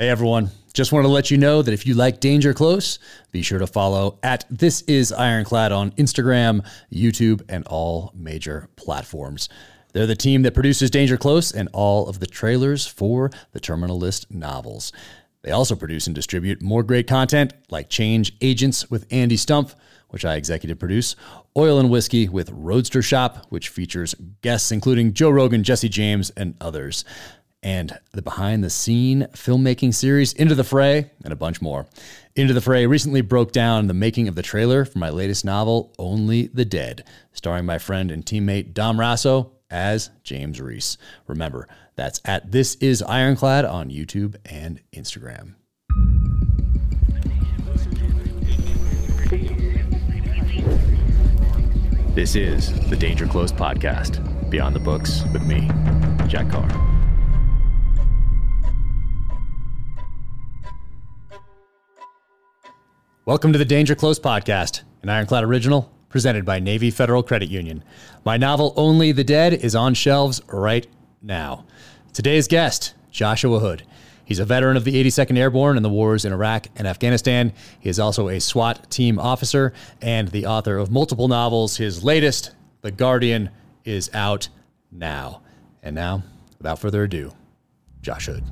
Hey everyone, just want to let you know that if you like Danger Close, be sure to follow at This Is Ironclad on Instagram, YouTube, and all major platforms. They're the team that produces Danger Close and all of the trailers for the Terminal List novels. They also produce and distribute more great content like Change Agents with Andy Stumpf, which I executive produce, Oil and Whiskey with Roadster Shop, which features guests including Joe Rogan, Jesse James, and others and the behind the scene filmmaking series Into the Fray, and a bunch more. Into the Fray recently broke down the making of the trailer for my latest novel, Only the Dead, starring my friend and teammate Dom Raso as James Reese. Remember, that's at This Is Ironclad on YouTube and Instagram. This is the Danger Close podcast, Beyond the Books with me, Jack Carr. Welcome to the Danger Close podcast, an Ironclad original presented by Navy Federal Credit Union. My novel, Only the Dead, is on shelves right now. Today's guest, Joshua Hood. He's a veteran of the 82nd Airborne in the wars in Iraq and Afghanistan. He is also a SWAT team officer and the author of multiple novels. His latest, The Guardian, is out now. And now, without further ado, Josh Hood.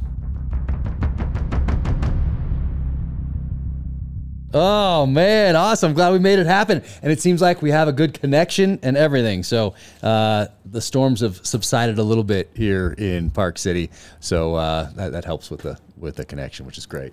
Oh man, awesome! Glad we made it happen, and it seems like we have a good connection and everything. So uh, the storms have subsided a little bit here in Park City, so uh, that, that helps with the with the connection, which is great.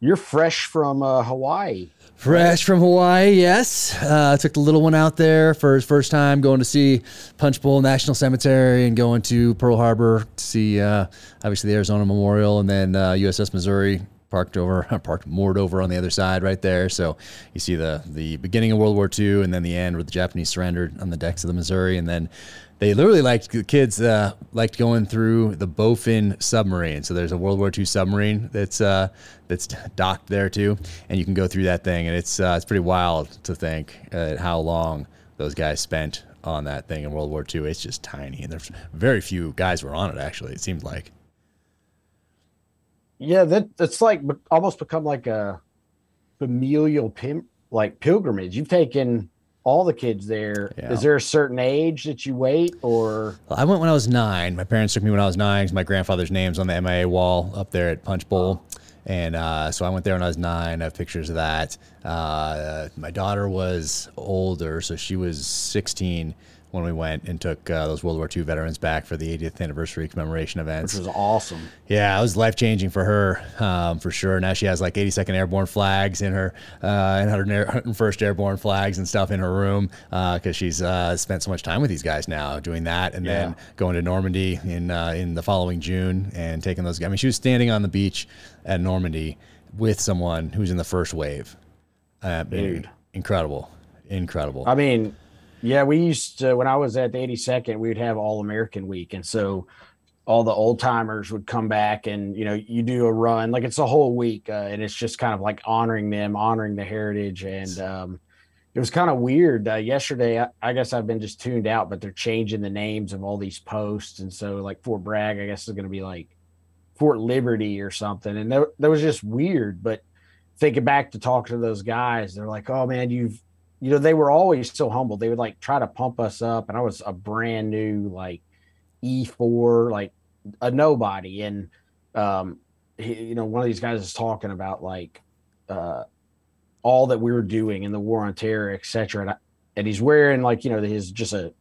You're fresh from uh, Hawaii. Fresh from Hawaii, yes. Uh, took the little one out there for his first time, going to see Punch Bowl National Cemetery and going to Pearl Harbor to see uh, obviously the Arizona Memorial and then USS uh, Missouri parked over, parked moored over on the other side right there. So you see the the beginning of World War II and then the end where the Japanese surrendered on the decks of the Missouri, and then they literally liked the kids uh, liked going through the Bowfin submarine. So there's a World War II submarine that's uh, that's docked there too, and you can go through that thing, and it's uh, it's pretty wild to think uh, how long those guys spent on that thing in World War II. It's just tiny, and there's very few guys were on it. Actually, it seemed like. Yeah, that that's like almost become like a familial pim, like pilgrimage. You've taken all the kids there. Yeah. Is there a certain age that you wait or I went when I was 9. My parents took me when I was 9 my grandfather's name's on the MIA wall up there at Punch Bowl. And uh, so I went there when I was nine. I have pictures of that. Uh, my daughter was older, so she was 16 when we went and took uh, those World War II veterans back for the 80th anniversary commemoration events. Which was awesome. Yeah, it was life changing for her um, for sure. Now she has like 82nd Airborne flags in her uh, and 101st Airborne flags and stuff in her room because uh, she's uh, spent so much time with these guys now doing that and yeah. then going to Normandy in uh, in the following June and taking those. I mean, she was standing on the beach at Normandy with someone who's in the first wave. Uh, Dude. Incredible. Incredible. I mean, yeah, we used to when I was at the 82nd, we would have All American Week, and so all the old timers would come back, and you know, you do a run like it's a whole week, uh, and it's just kind of like honoring them, honoring the heritage, and um, it was kind of weird. Uh, yesterday, I, I, guess I've been just tuned out, but they're changing the names of all these posts, and so like Fort Bragg, I guess is going to be like Fort Liberty or something, and that, that was just weird. But thinking back to talking to those guys, they're like, "Oh man, you've you know, they were always so humble. They would like try to pump us up, and I was a brand new like E4, like a nobody. And um, he, you know, one of these guys is talking about like uh, all that we were doing in the war on terror, etc. And, and he's wearing like you know his just a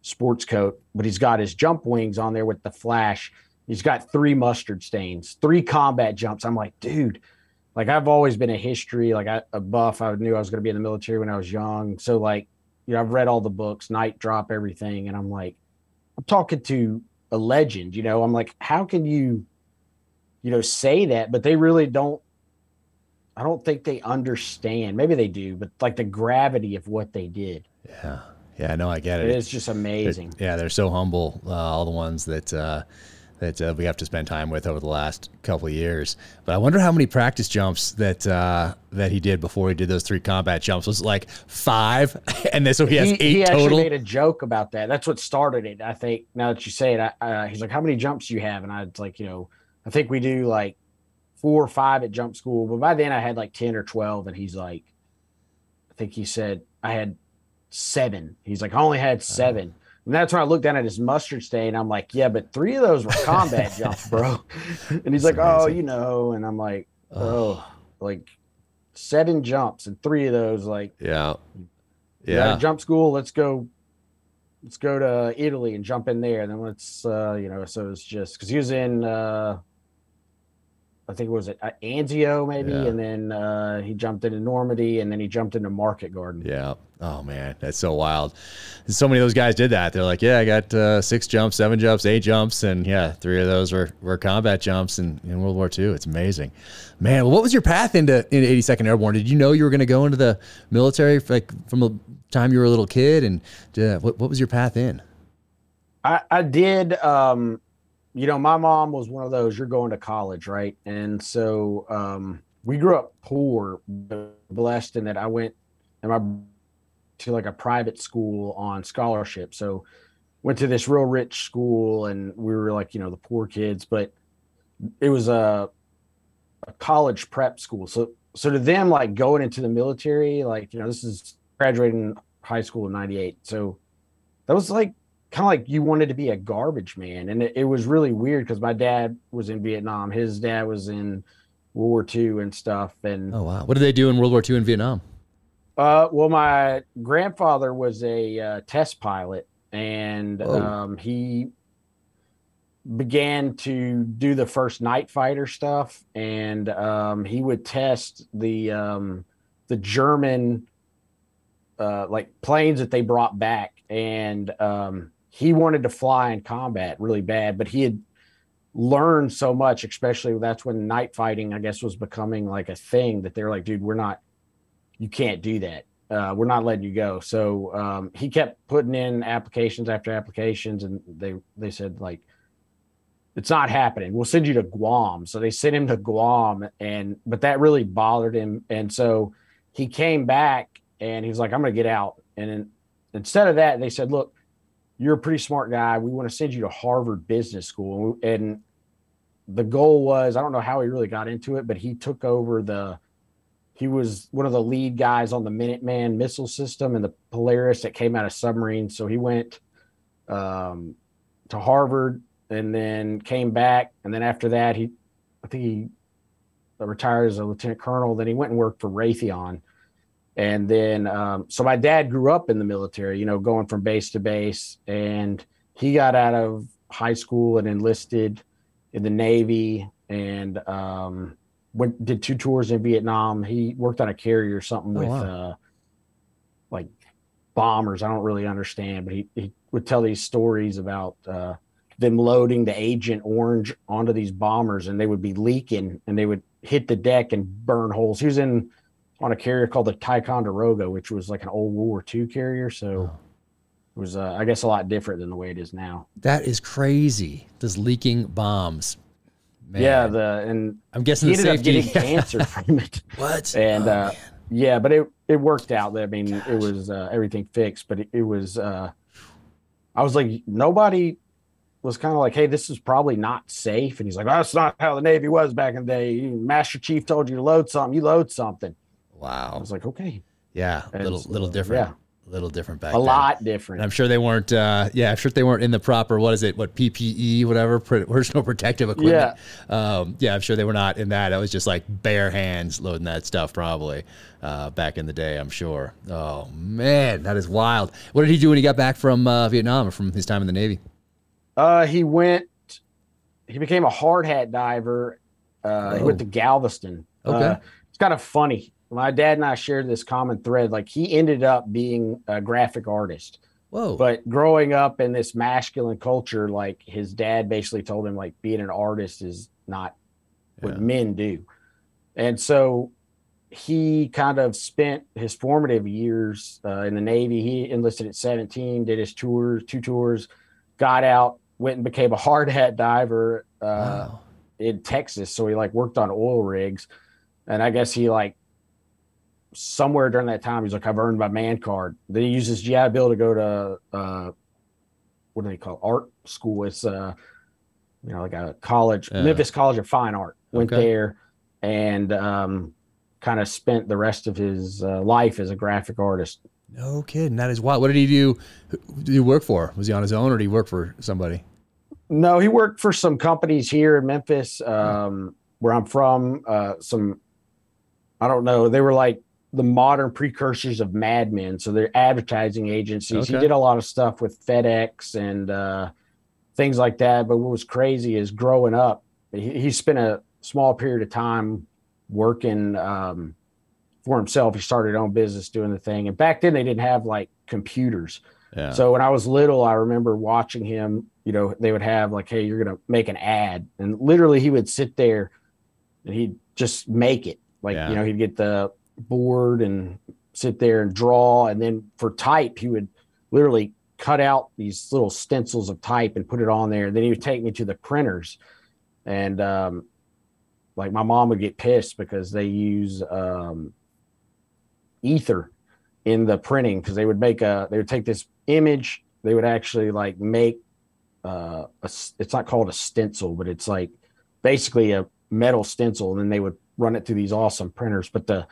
sports coat, but he's got his jump wings on there with the flash. He's got three mustard stains, three combat jumps. I'm like, dude, like I've always been a history, like I, a buff. I knew I was going to be in the military when I was young. So like, you know, I've read all the books, Night Drop, everything, and I'm like, I'm talking to a legend. You know, I'm like, how can you, you know, say that? But they really don't. I don't think they understand. Maybe they do, but like the gravity of what they did. Yeah, yeah, no, I get it. It's just amazing. They're, yeah, they're so humble. Uh, all the ones that. Uh, that uh, we have to spend time with over the last couple of years. But I wonder how many practice jumps that uh, that he did before he did those three combat jumps. Was it like five, and then so he has he, eight he total. He actually made a joke about that. That's what started it. I think now that you say it, uh, he's like, "How many jumps do you have?" And I was like, "You know, I think we do like four or five at jump school, but by then I had like 10 or 12. And he's like, I think he said I had seven. He's like, I only had 7 And that's when I looked down at his mustard stain. I'm like, yeah, but three of those were combat jumps, bro. And he's like, oh, you know. And I'm like, oh, like seven jumps and three of those, like, Yeah. yeah, Yeah. jump school. Let's go. Let's go to Italy and jump in there. And then let's, uh, you know, so it's just because he was in, uh, I think it was at uh, Anzio maybe, Yeah. and then uh, he jumped into Normandy, and then he jumped into Market Garden. Yeah. Oh man, that's so wild. So many of those guys did that. They're like, yeah, I got uh, six jumps, seven jumps, eight jumps, and yeah, three of those were, were combat jumps in, in World War II. It's amazing, man. Well, what was your path into into 82nd Airborne? Did you know you were going to go into the military like from the time you were a little kid? And uh, what what was your path in? I, I did. Um, you know, my mom was one of those. You're going to college, right? And so um, we grew up poor, but blessed in that I went and my to like a private school on scholarship. So went to this real rich school, and we were like, you know, the poor kids, but it was a, a college prep school. So so to them, like going into the military, like you know, this is graduating high school in '98. So that was like kind of like you wanted to be a garbage man. And it, it was really weird because my dad was in Vietnam. His dad was in World War II and stuff. And Oh wow, what did they do in World War II in Vietnam? uh, well, my grandfather was a uh, test pilot, and um, he began to do the first night fighter stuff, and um, he would test the um, the German uh, like planes that they brought back, and um, he wanted to fly in combat really bad, but he had learned so much, especially that's when night fighting, I guess, was becoming like a thing that they're like, dude, we're not you can't do that. Uh, we're not letting you go. So um, he kept putting in applications after applications, and they they said like, it's not happening. We'll send you to Guam. So they sent him to Guam, and but that really bothered him, and so he came back and he was like, I'm to get out. And then instead of that, they said, look, you're a pretty smart guy. We want to send you to Harvard Business School, and the goal was I don't know how he really got into it, but he took over the he was one of the lead guys on the Minuteman missile system and the Polaris that came out of submarines. So he went um, to Harvard and then came back. And then after that, he, I think he retired as a lieutenant colonel. Then he went and worked for Raytheon. And then, um, so my dad grew up in the military, you know, going from base to base. And he got out of high school and enlisted in the Navy. And, um, went did two tours in Vietnam. He worked on a carrier or something Oh, with wow. uh like bombers. I don't really understand, but he, he would tell these stories about uh them loading the agent orange onto these bombers and they would be leaking and they would hit the deck and burn holes. He was in on a carrier called the Ticonderoga, which was like an old World War II carrier. So Oh. it was uh, I guess a lot different than the way it is now. That is crazy. Those leaking bombs. Man. Yeah, the and I'm guessing he the ended up safety. getting cancer from it. what? And Oh, uh, yeah, but it it worked out. I mean, it was uh, everything fixed, but it, it was. Uh, I was like, nobody was kind of like, hey, this is probably not safe. And he's like, that's not how the Navy was back in the day. Master Chief told you to load something, you load something. I was like, okay, Yeah, a And little so, little different. yeah. A little different back a then. lot And different. I'm sure they weren't. Uh, yeah, I'm sure they weren't in the proper. What is it? What PPE? Whatever. Personal protective equipment. Yeah. Um, yeah, I'm sure they were not in that. I was just like bare hands loading that stuff, probably uh, back in the day. I'm sure. Oh man, that is wild. What did he do when he got back from uh, Vietnam or from his time in the Navy? Uh, he went. He became a hard hat diver. Uh, He went Oh. to Galveston. Okay. Uh, it's kind of funny. My dad and I shared this common thread. Like he ended up being a graphic artist, Whoa. but growing up in this masculine culture, like his dad basically told him, like being an artist is not what Yeah. men do, and so he kind of spent his formative years uh, in the Navy. He enlisted at 17, did his tours, two tours, got out, went and became a hard hat diver uh, wow. in Texas. So he like worked on oil rigs, and I guess he like somewhere during that time he's like, I've earned my man card. Then he uses his GI Bill to go to uh, what do they call it? art school? It's uh, you know like a college, Yeah. Memphis College of Fine Art. Went Okay. there, and um, kind of spent the rest of his uh, life as a graphic artist. No kidding. That is wild. What did he do? Did he work for? Was he on his own or did he work for somebody? No, he worked for some companies here in Memphis, um, where I'm from. Uh, some, I don't know, they were like the modern precursors of Mad Men. So they're advertising agencies. He did a lot of stuff with FedEx and uh, things like that. But what was crazy is growing up, he, he spent a small period of time working um, for himself. He started his own business doing the thing. And back then they didn't have like computers. Yeah. So when I was little, I remember watching him. You know, they would have like, "Hey, you're gonna make an ad," and literally he would sit there and he'd just make it. Like, Yeah. you know, he'd get the board and sit there and draw, and then for type, he would literally cut out these little stencils of type and put it on there. then he would take me to the printers, and um, like my mom would get pissed because they use um, ether in the printing because they would make a they would take this image they would actually like make uh a, it's not called a stencil but it's like basically a metal stencil. And then they would run it through these awesome printers. But to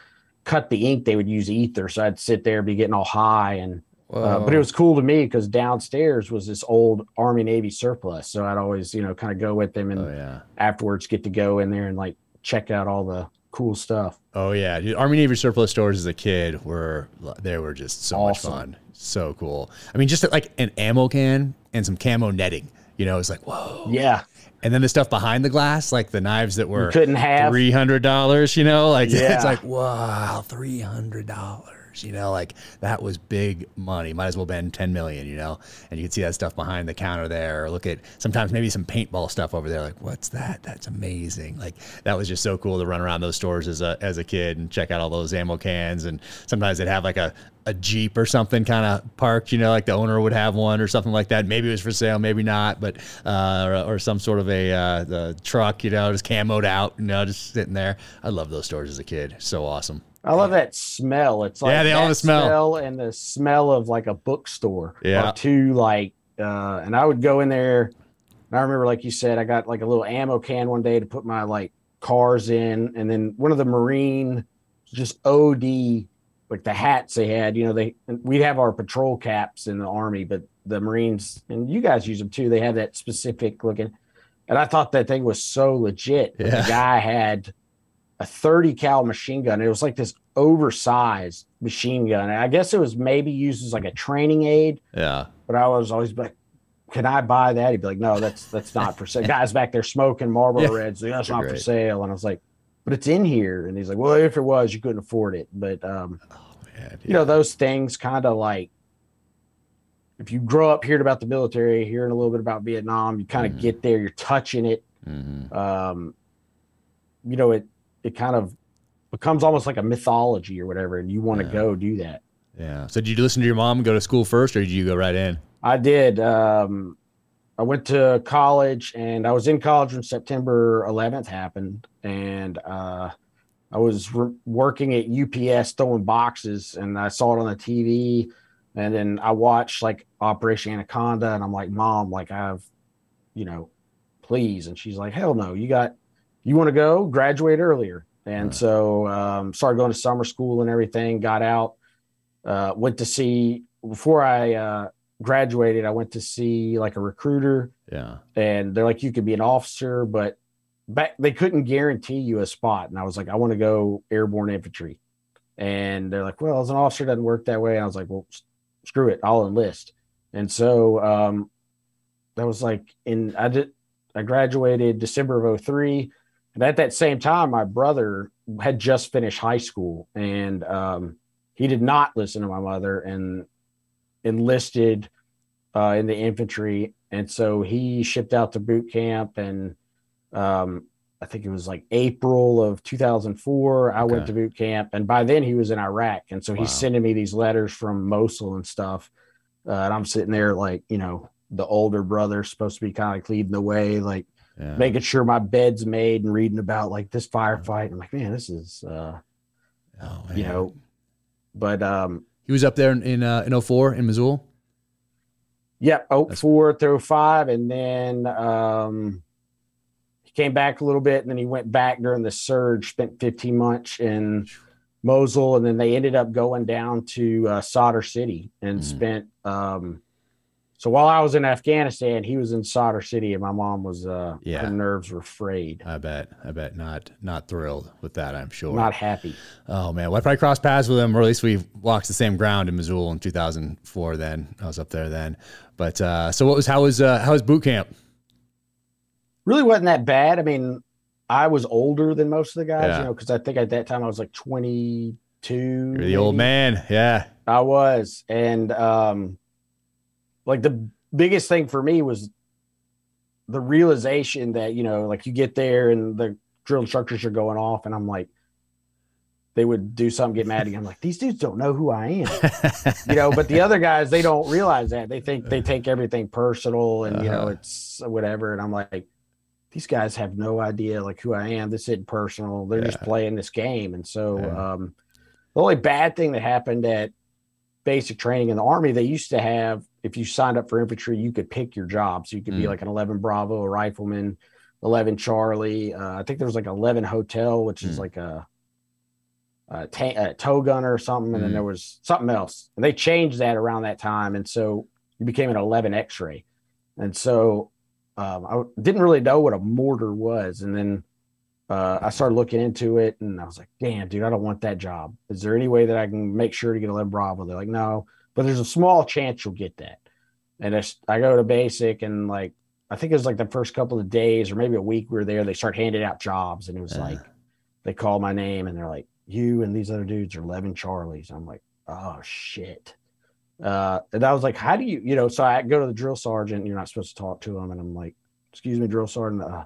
cut the ink they would use ether so i'd sit there be getting all high and uh, but it was cool to me because downstairs was this old army navy surplus so i'd always you know kind of go with them and Oh yeah. afterwards get to go in there and like check out all the cool stuff Oh yeah. Dude, Army Navy surplus stores as a kid were they were just so Awesome. much fun. So cool. I mean, just like an ammo can and some camo netting. You know, it's like whoa. yeah And then the stuff behind the glass, like the knives that you were couldn't have three hundred dollars. You know, like Yeah. it's like wow, three hundred dollars. You know, like that was big money. Might as well been ten million. You know, and you can see that stuff behind the counter there. Or look at sometimes maybe some paintball stuff over there. Like what's that? That's amazing. Like that was just so cool to run around those stores as a as a kid and check out all those ammo cans. And sometimes they'd have like a a Jeep or something kind of parked, you know, like the owner would have one or something like that. Maybe it was for sale, maybe not, but uh, or, or some sort of a uh, truck, you know, just camoed out, you know, just sitting there. I love those stores as a kid. So awesome. I love that smell. It's like Yeah, they all have a smell. and the smell of like a bookstore. Yeah. Two like uh and I would go in there and I remember like you said, I got like a little ammo can one day to put my like cars in, and then one of the marine just OD like the hats they had, you know, they we'd have our patrol caps in the army, but the Marines and you guys use them too, they have that specific looking and I thought that thing was so legit. Yeah. The guy had a 30 cal machine gun. It was like this oversized machine gun. And I guess it was maybe used as like a training aid, Yeah. but I was always like, can I buy that? He'd be like, no, that's that's not for sale. Guys back there smoking Marlboro Yeah. Reds. Like, that's They're not for sale. And I was like, but it's in here. And he's like, well, if it was, you couldn't afford it. But um, Man, you know, those things kind of like if you grow up hearing about the military, hearing a little bit about Vietnam, you kind of Mhm. get there, you're touching it. Mhm. Um, you know, it it kind of becomes almost like a mythology or whatever, and you want to Yeah. go do that. Yeah. So did you listen to your mom go to school first, or did you go right in? I did. Um, I went to college, and I was in college when September 11th happened, and uh, I was re- working at UPS throwing boxes, and I saw it on the TV, and then I watched like Operation Anaconda, and I'm like, Mom, like I have, you know, please, and she's like, Hell no, you got, you want to go graduate earlier, and Right. so um, started going to summer school and everything. Got out, uh, went to see before I. Uh, graduated, I went to see like a recruiter, Yeah. and they're like, you could be an officer, but back they couldn't guarantee you a spot. And I was like, I want to go airborne infantry. And they're like, well, as an officer, it doesn't work that way. And I was like, well, screw it, I'll enlist. And so um, that was like in I did I graduated December of 03. And at that same time, my brother had just finished high school and um, he did not listen to my mother and enlisted uh, in the infantry. And so he shipped out to boot camp and um, I think it was like April of 2004. I went to boot camp, and by then he was in Iraq, and so Wow. he's sending me these letters from Mosul and stuff. Uh, and I'm sitting there like, you know, the older brother supposed to be kind of like leading the way, like Yeah. making sure my bed's made and reading about like this firefight. I'm like, man, this is, uh, oh, you know, but um, he was up there in in, uh, in 04 in Mosul. Yep, oh That's- four through five, and then um, he came back a little bit, and then he went back during the surge. Spent 15 months in Mosul, and then they ended up going down to uh, Sadr City and Mhm. spent. Um, so while I was in Afghanistan, he was in Sadr City, and my mom was. Uh, Yeah. her nerves were frayed, I bet. I bet not not thrilled with that. I'm sure. not happy. Oh man, well, I probably crossed paths with him, or at least we walked the same ground in Mosul in 2004. Then I was up there then. But uh, so what was how was uh, how was boot camp? Really wasn't that bad. I mean, I was older than most of the guys, Yeah. you know, because I think at that time I was like 22. You're the old man. Yeah. I was. And um like the biggest thing for me was the realization that, you know, like you get there and the drill instructors are going off and I'm like they would do something, get mad at me. I'm like, these dudes don't know who I am. You know, but the other guys, they don't realize that. They think they take everything personal and you know, Uh-huh. it's whatever. And I'm like, these guys have no idea like who I am. This isn't personal. They're just playing this game. And so Yeah. um the only bad thing that happened at basic training in the army, they used to have if you signed up for infantry, you could pick your job. So you could be Mm. like an 11 Bravo, a rifleman, 11 Charlie. Uh, I think there was like 11 Hotel, which is Mm. like a, a, ta- a tow gunner or something. And then Mm. there was something else. And they changed that around that time. And so you became an 11 X ray. And so um, I didn't really know what a mortar was. And then uh, I started looking into it and I was like, damn, dude, I don't want that job. Is there any way that I can make sure to get 11 Bravo? They're like, no, but there's a small chance you'll get that. And I go to basic and like, I think it was like the first couple of days or maybe a week we were there, they start handing out jobs and it was Uh. like, they call my name and they're like, you and these other dudes are 11 Charlies. I'm like, oh shit. Uh, and I was like, how do you, you know, so I go to the drill sergeant, you're not supposed to talk to him. And I'm like, excuse me, drill sergeant, uh,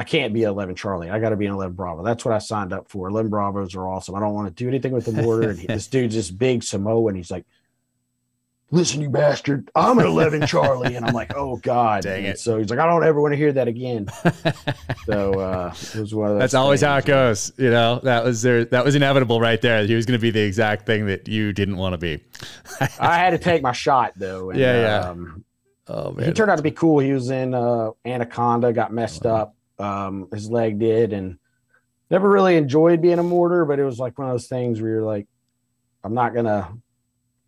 I can't be 11 Charlie. I got to be an 11 Bravo. That's what I signed up for. 11 Bravos are awesome. I don't want to do anything with the mortar. And he- this dude's this big Samoan. He's like, listen, you bastard, I'm an 11 Charlie. And I'm like, oh God. Dang And it. So he's like, I don't ever want to hear that again. So uh, it was one of those That's always how it goes. You know, that was there. That was inevitable right there. He was going to be the exact thing that you didn't want to be. I had to take my shot though. And, Yeah, yeah. Um, Oh he turned out to be cool. He was in uh, Anaconda, got messed up. Um, his leg did, and never really enjoyed being a mortar. But it was like one of those things where you're like, I'm not gonna.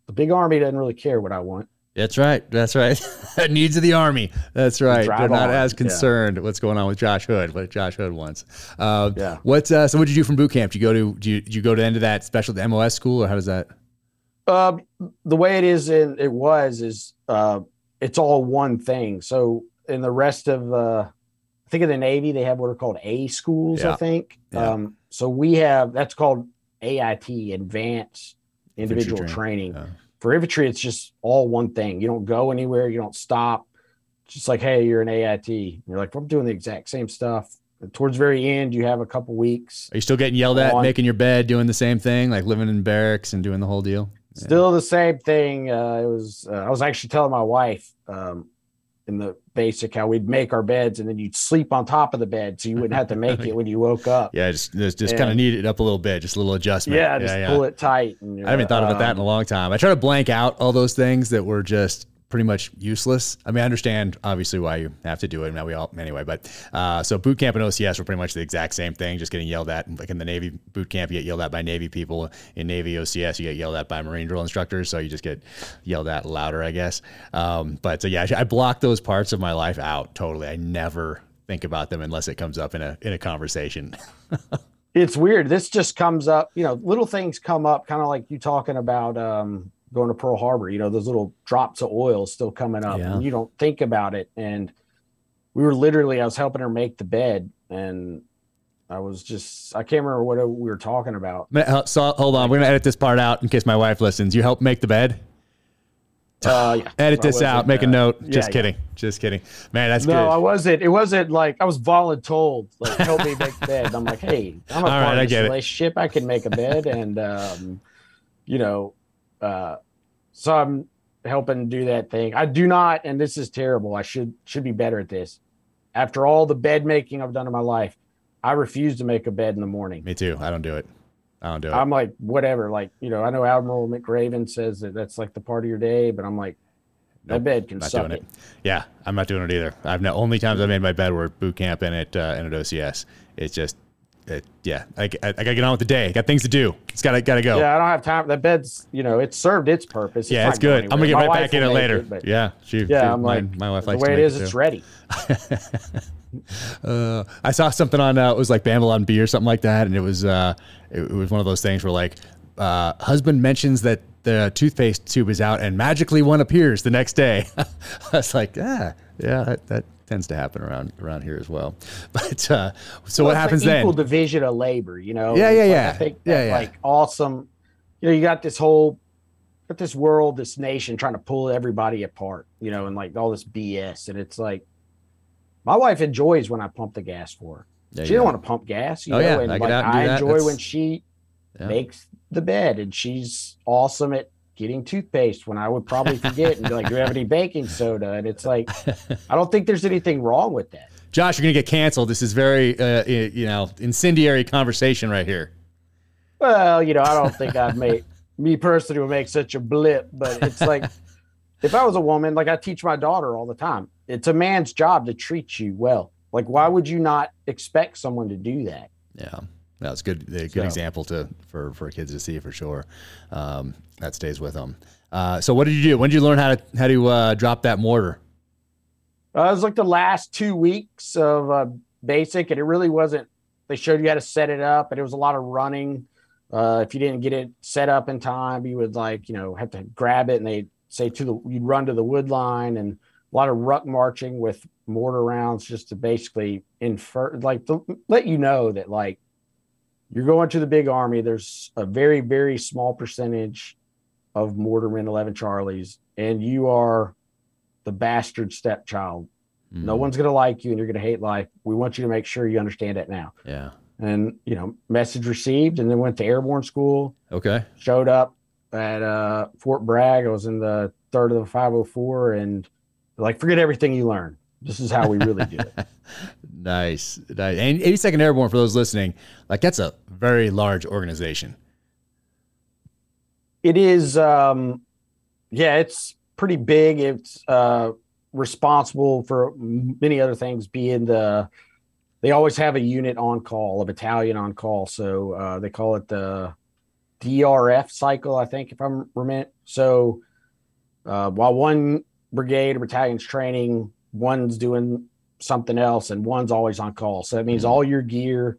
The big army doesn't really care what I want. That's right. That's right. Needs of the army. That's right. They're not on. as Yeah. concerned what's going on with Josh Hood. What Josh Hood wants. Uh, Yeah. What's uh, so? What did you do from boot camp? Did you go to? Do you, did you go to end of that special the MOS school, or how does that? Uh, the way it is, in it was is uh, it's all one thing. So in the rest of, uh, think in the Navy they have what are called A schools. Yeah. I think. Yeah. Um, so we have that's called AIT, Advanced Individual Infantry Training. Yeah. For infantry, it's just all one thing. You don't go anywhere. You don't stop. It's just like, hey, you're an AIT. You're like, I'm doing the exact same stuff. And towards the very end, you have a couple weeks. Are you still getting yelled at, On- making your bed, doing the same thing, like living in barracks and doing the whole deal? Still the same thing. Uh, it was. Uh, I was actually telling my wife um, in the basic how we'd make our beds and then you'd sleep on top of the bed so you wouldn't have to make it when you woke up. Yeah, just just, just kind of knead it up a little bit, just a little adjustment. Yeah, just pull it tight. And I haven't thought about that in a um, long time. I try to blank out all those things that were just pretty much useless. I mean, I understand obviously why you have to do it. Now we all anyway, but uh, so boot camp and OCS were pretty much the exact same thing, just getting yelled at. Like in the Navy boot camp, you get yelled at by Navy people. In Navy OCS, you get yelled at by Marine drill instructors. So you just get yelled at louder, I guess. Um, but so yeah, I block those parts of my life out totally. I never think about them unless it comes up in a in a conversation. it's weird. This just comes up, you know, little things come up, kind of like you talking about um, going to Pearl Harbor, you know, those little drops of oil still coming up Yeah. and you don't think about it. And we were literally, I was helping her make the bed and I was just, I can't remember what we were talking about. Uh, So hold on, we're gonna edit this part out in case my wife listens. You help make the bed. Uh, yeah. Edit this out. Make a uh, note. yeah, Just kidding. Just kidding. Man, that's no, I wasn't. It wasn't like I was voluntold. Like, help me make the bed. And I'm like, hey, I'm a All part right, I of this it. relationship. I can make a bed, and um, you know, uh, so I'm helping do that thing. I do not, and this is terrible. I should should be better at this. After all the bed making I've done in my life, I refuse to make a bed in the morning. Me too. I don't do it. I don't do it. I'm like, whatever. Like, you know, I know Admiral McRaven says that that's like the part of your day, but I'm like, That bed can not suck doing it. it. Yeah, I'm not doing it either. I've no, only times I made my bed were boot camp and at uh, and at OCS. It's just, it, yeah, I, I, I gotta get on with the day. Got things to do. It's gotta gotta go. Yeah, I don't have time. That bed's, you know, it served its purpose. Yeah, not it's good. going I'm gonna get anywhere. right back in it later. but yeah, she, yeah, she- I'm my, like, my wife the likes way to it is, too. it's ready. Uh, I saw something on uh, it was like Babylon Bee or something like that, and it was uh, it, it was one of those things where like uh, husband mentions that the toothpaste tube is out, and magically one appears the next day. I was like, ah, yeah, that, that tends to happen around around here as well. But uh, so what Well, it's happens like then? Equal division of labor, you know. Yeah, It's yeah, like, yeah. I think Yeah, yeah. like awesome. You know, you got this whole, got this world, this nation trying to pull everybody apart, you know, and like all this BS, and it's like, my wife enjoys when I pump the gas for her. Yeah, she yeah. don't want to pump gas, you Oh, know, yeah, and I like I enjoy That's- when she Yeah. makes the bed, and she's awesome at getting toothpaste when I would probably forget and be like, "Do you have any baking soda?" And it's like, I don't think there's anything wrong with that. Josh, you're gonna get canceled. This is very uh, you know incendiary conversation right here. Well, you know, I don't think I'd make me personally would make such a blip, but it's like if I was a woman, like I teach my daughter all the time, it's a man's job to treat you well. Like, why would you not expect someone to do that? Yeah, that's good. A good So- example to for for kids to see for sure. Um, that stays with them. Uh, so what did you do? When did you learn how to how to uh, drop that mortar? Uh, it was like the last two weeks of uh, basic, and it really wasn't. They showed you how to set it up, and it was a lot of running. Uh, if you didn't get it set up in time, you would like you know have to grab it, and they say to the you'd run to the wood line, and a lot of ruck marching with mortar rounds just to basically infer like to let you know that like you're going to the big army. There's a very very small percentage of mortarmen 11 Charlies, and you are the bastard stepchild. Mm-hmm. No one's going to like you and you're going to hate life. We want you to make sure you understand it now. Yeah. And, you know, message received and then went to airborne school, Okay. showed up at uh, Fort Bragg. I was in the third of the 504 and like, forget everything you learned. This is how we really do it. Nice. nice. And 82nd Airborne, for those listening, like that's a very large organization. it is um yeah it's pretty big it's uh responsible for many other things being the they always have a unit on call a battalion on call so uh they call it the drf cycle i think if i'm remit so uh while one brigade or battalion's training one's doing something else and one's always on call so that means Mhm. all your gear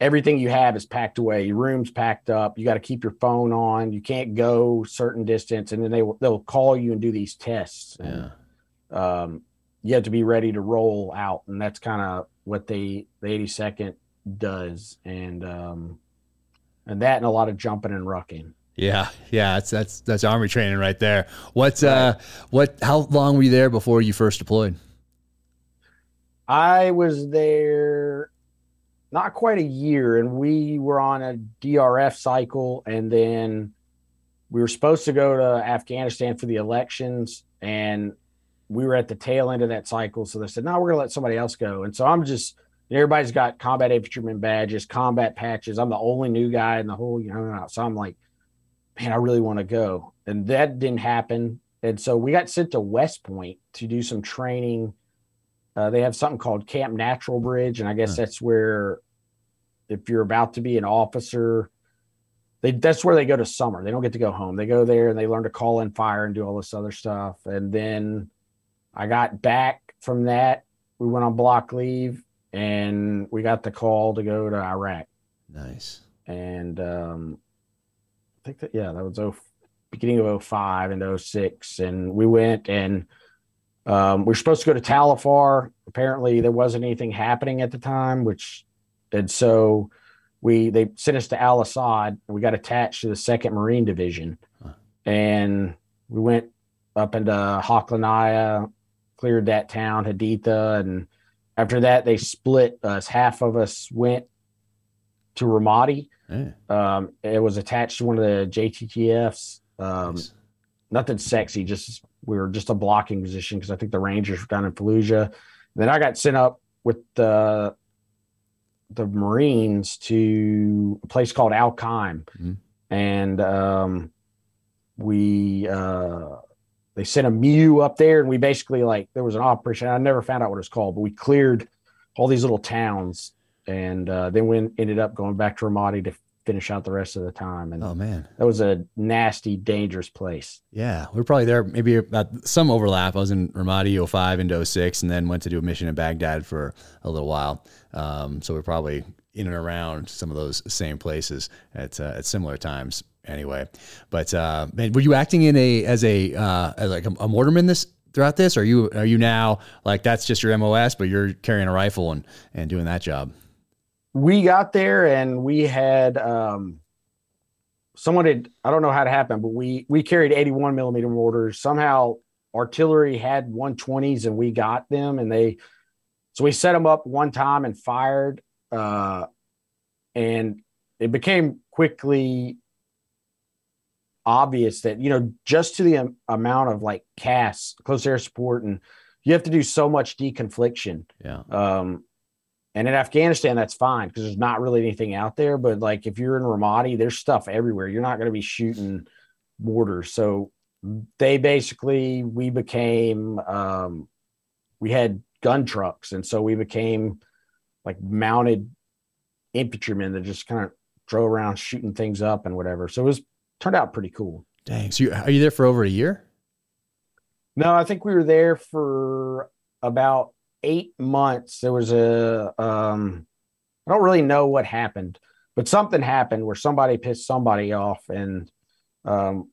everything you have is packed away. Your room's packed up. You got to keep your phone on. You can't go certain distance, and then they will- they'll call you and do these tests. Yeah. And, um, you have to be ready to roll out, and that's kind of what they the 82nd does, and um, and that and a lot of jumping and rucking. Yeah. Yeah. That's that's that's army training right there. What's uh what how long were you there before you first deployed? I was there not quite a year, and we were on a DRF cycle, and then we were supposed to go to Afghanistan for the elections, and we were at the tail end of that cycle. So they said, "No, we're gonna let somebody else go." And so I'm just everybody's got combat infantryman badges, combat patches. I'm the only new guy in the whole, you know. So I'm like, man, I really want to go, and that didn't happen. And so we got sent to West Point to do some training uh, they have something called Camp Natural Bridge, and I guess Huh. that's where, if you're about to be an officer, they that's where they go to summer. They don't get to go home. They go there and they learn to call in fire and do all this other stuff. And then I got back from that. We went on block leave, and we got the call to go to Iraq. Nice. And um, think that yeah, that was oh, beginning of 05 and 06. and we went and um, we were supposed to go to Tal Afar. Apparently, there wasn't anything happening at the time, which, and so we they sent us to Al Asad, and we got attached to the Second Marine Division, Huh. and we went up into Haqlaniyah, cleared that town, Haditha, and after that they split us. Half of us went to Ramadi. Yeah. Um, it was attached to one of the JTTFs. Um, Nice. nothing sexy. Just we were just a blocking position because I think the Rangers were down in Fallujah. Then I got sent up with the the Marines to a place called Al Qaim, Mhm. and um, we uh, they sent a MEU up there, and we basically like there was an operation. I never found out what it's called, but we cleared all these little towns, and uh, then we ended up going back to Ramadi to finish out the rest of the time. And Oh man. that was a nasty, dangerous place. Yeah, we were probably there. Maybe about some overlap. I was in Ramadi 05 into 06, and then went to do a mission in Baghdad for a little while. Um, so we're probably in and around some of those same places at uh, at similar times. Anyway, but uh, man, were you acting in a as a uh, as like a, a mortarman this throughout this? Or are you are you now like that's just your MOS, but you're carrying a rifle and and doing that job? We got there and we had um someone had i don't know how it happened but we we carried 81 millimeter mortars. Somehow artillery had 120s and we got them and they so we set them up one time and fired uh and it became quickly obvious that you know just to the am- amount of like CAS close air support and you have to do so much deconfliction. Yeah, um, and in Afghanistan, that's fine because there's not really anything out there. But like if you're in Ramadi, there's stuff everywhere. You're not going to be shooting mortars. So they basically we became um, we had gun trucks, and so we became like mounted infantrymen that just kind of drove around shooting things up and whatever. So it was turned out pretty cool. dang. So you, are you there for over a year? No, I think we were there for about eight months. There was a, um, I don't really know what happened, but something happened where somebody pissed somebody off, and um,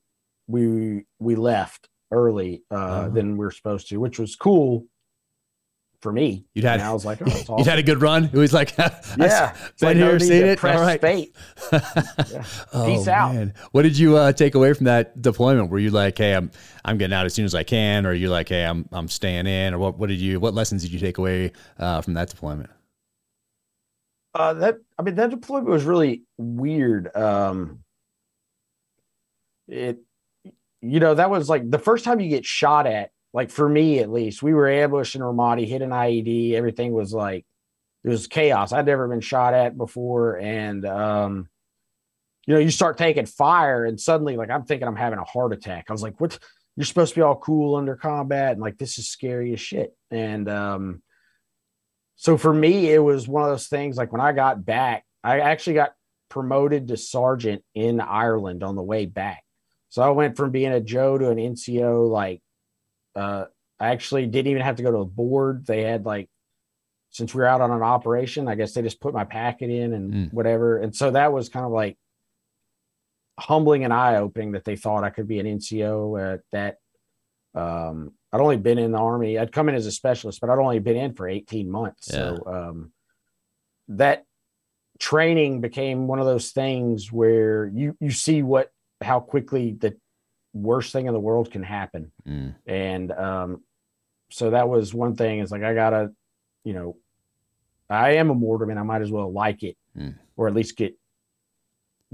we we left early uh, Uh-huh. than we were supposed to, which was cool for me. You'd had And I was like, oh, awesome. had a good run. It was like yeah, been like, here, seen it. Press All right. fate. Oh, Peace out. man. What did you uh, take away from that deployment? Were you like, "Hey, I'm I'm getting out as soon as I can," or are you like, "Hey, I'm I'm staying in," or what? What did you? What lessons did you take away uh, from that deployment? Uh, that I mean that deployment was really weird. Um, it, you know, that was like the first time you get shot at. Like for me, at least, we were ambushed in Ramadi, hit an IED. Everything was like it was chaos. I'd never been shot at before, and um, you know, you start taking fire, and suddenly, like I'm thinking I'm having a heart attack. I was like, "What? You're supposed to be all cool under combat, and like this is scary as shit." And um, so for me, it was one of those things like when I got back, I actually got promoted to sergeant in Ireland on the way back. So I went from being a Joe to an NCO. Like, uh, I actually didn't even have to go to the board. They had like, since we were out on an operation, I guess they just put my packet in and Mm. whatever. And so that was kind of like humbling and eye opening that they thought I could be an NCO at that. Um, I'd only been in the army. I'd come in as a specialist, but I'd only been in for 18 months. So um, that training became one of those things where you you see what how quickly the worst thing in the world can happen. Mm. And um, so that was one thing. Is like I gotta, you know, I am a mortarman. I might as well like it, Mm. or at least get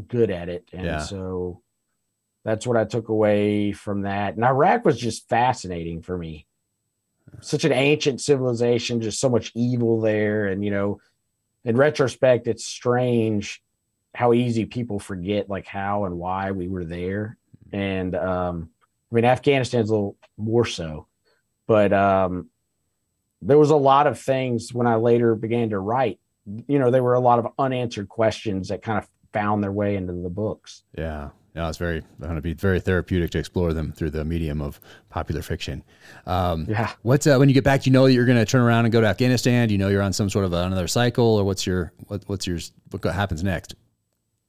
good at it. And Yeah. so that's what I took away from that. And Iraq was just fascinating for me. Such an ancient civilization, just so much evil there. And you know, in retrospect, it's strange how easy people forget like how and why we were there. And um, I mean, Afghanistan's a little more so, but um, there was a lot of things when I later began to write. You know, there were a lot of unanswered questions that kind of found their way into the books. Yeah. yeah, it's very going to be very therapeutic to explore them through the medium of popular fiction. Um, Yeah. What's uh, when you get back? Do you know that you're going to turn around and go to Afghanistan? Do you know you're on some sort of another cycle, or what's your what, what's your what happens next?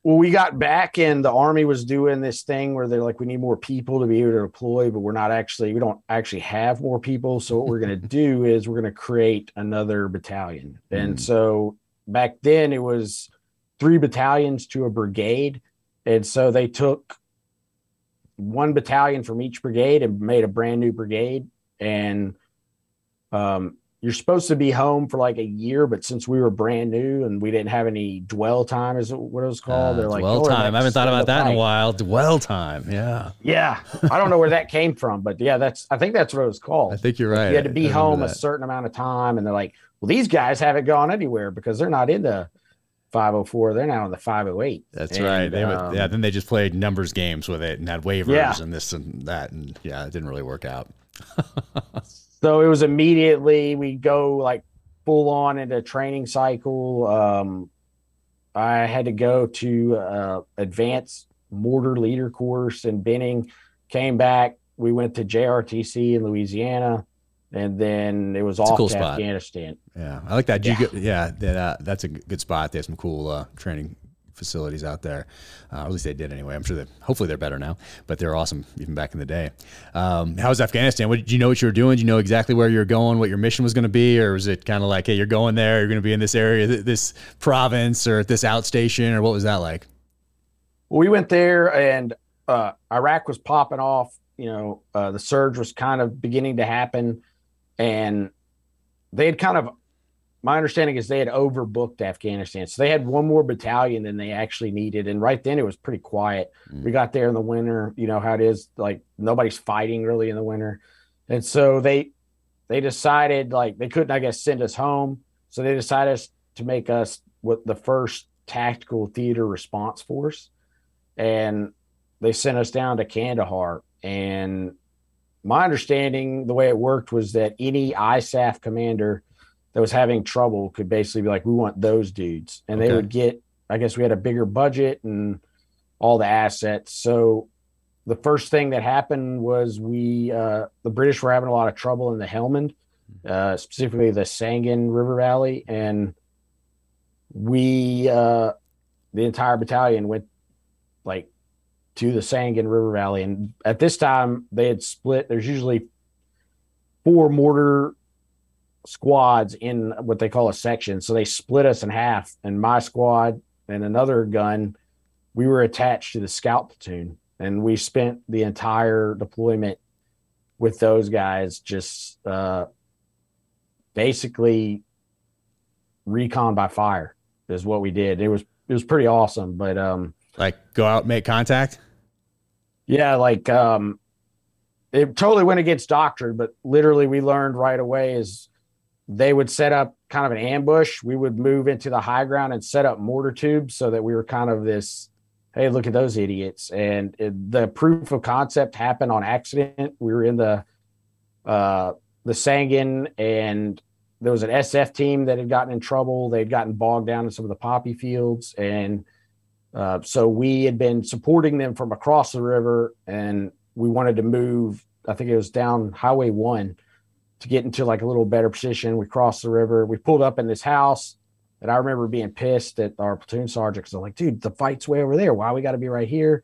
Well, we got back and the army was doing this thing where they're like, we need more people to be able to deploy, but we're not actually, we don't actually have more people. So what we're going to do is we're going to create another battalion. And Mm. so back then it was three battalions to a brigade. And so they took one battalion from each brigade and made a brand new brigade. And um, you're supposed to be home for like a year, but since we were brand new and we didn't have any dwell time, is what it was called. They're Uh, like dwell "Go time. I haven't thought about the that in a while. Dwell time. Yeah, Yeah, I don't know where that came from, but yeah, that's I think that's what it was called. I think you're right. you had to be home a certain amount of time, and they're like, "Well, these guys haven't gone anywhere because they're not into 504. They're now in the 508. That's And, right. They, would- um, yeah, then they just played numbers games with it and had waivers Yeah. and this and that, and yeah, it didn't really work out. So it was immediately we go like full on into training cycle. Um, I had to go to uh, advanced mortar leader course in Benning. Came back. We went to JRTC in Louisiana, and then it was a off cool to spot. Afghanistan. Yeah, I like that. Do you Yeah. go- yeah, that, uh, that's a good spot. They have some cool uh, training facilities out there. Uh, at least they did anyway. I'm sure that hopefully they're better now, but they're awesome even back in the day. Um, how was Afghanistan? What, did you know what you were doing? Did you know exactly where you were going, what your mission was going to be, or was it kind of like, hey, you're going there, you're going to be in this area, th- this province, or at this outstation, or what was that like? Well, we went there and uh, Iraq was popping off. You know, uh, the surge was kind of beginning to happen, and they had kind of. My understanding is they had overbooked Afghanistan, so they had one more battalion than they actually needed. And right then, it was pretty quiet. Mm. We got there in the winter. You know how it is; like nobody's fighting really in the winter, and so they they decided like they couldn't, I guess, send us home. So they decided to make us what the first tactical theater response force and they sent us down to Kandahar. And my understanding, the way it worked was that any ISAF commander that was having trouble could basically be like, "We want those dudes," and they would get. I guess we had a bigger budget and all the assets. So the first thing that happened was we uh, the British were having a lot of trouble in the Helmand, uh, specifically the Sangin River Valley, and we uh, the entire battalion went like to the Sangin River Valley. And at this time, they had split. There's usually four mortar squads in what they call a section. So they split us in half. And my squad and another gun, we were attached to the scout platoon. And we spent the entire deployment with those guys, just uh, basically recon by fire is what we did. It was it was pretty awesome. But um, Like go out, make contact. yeah, like um it totally went against doctrine, but literally we learned right away is they would set up kind of an ambush. We would move into the high ground and set up mortar tubes so that we were kind of this, hey, look at those idiots. And it, the proof of concept happened on accident. We were in the uh the Sangin and there was an SF team that had gotten in trouble. They'd gotten bogged down in some of the poppy fields and uh, so we had been supporting them from across the river, and we wanted to move. I think it was down Highway One to get into like a little better position. We crossed the river. We pulled up in this house, and I remember being pissed at our platoon sergeant because I'm like, "Dude, the fight's way over there. Why we got to be right here?"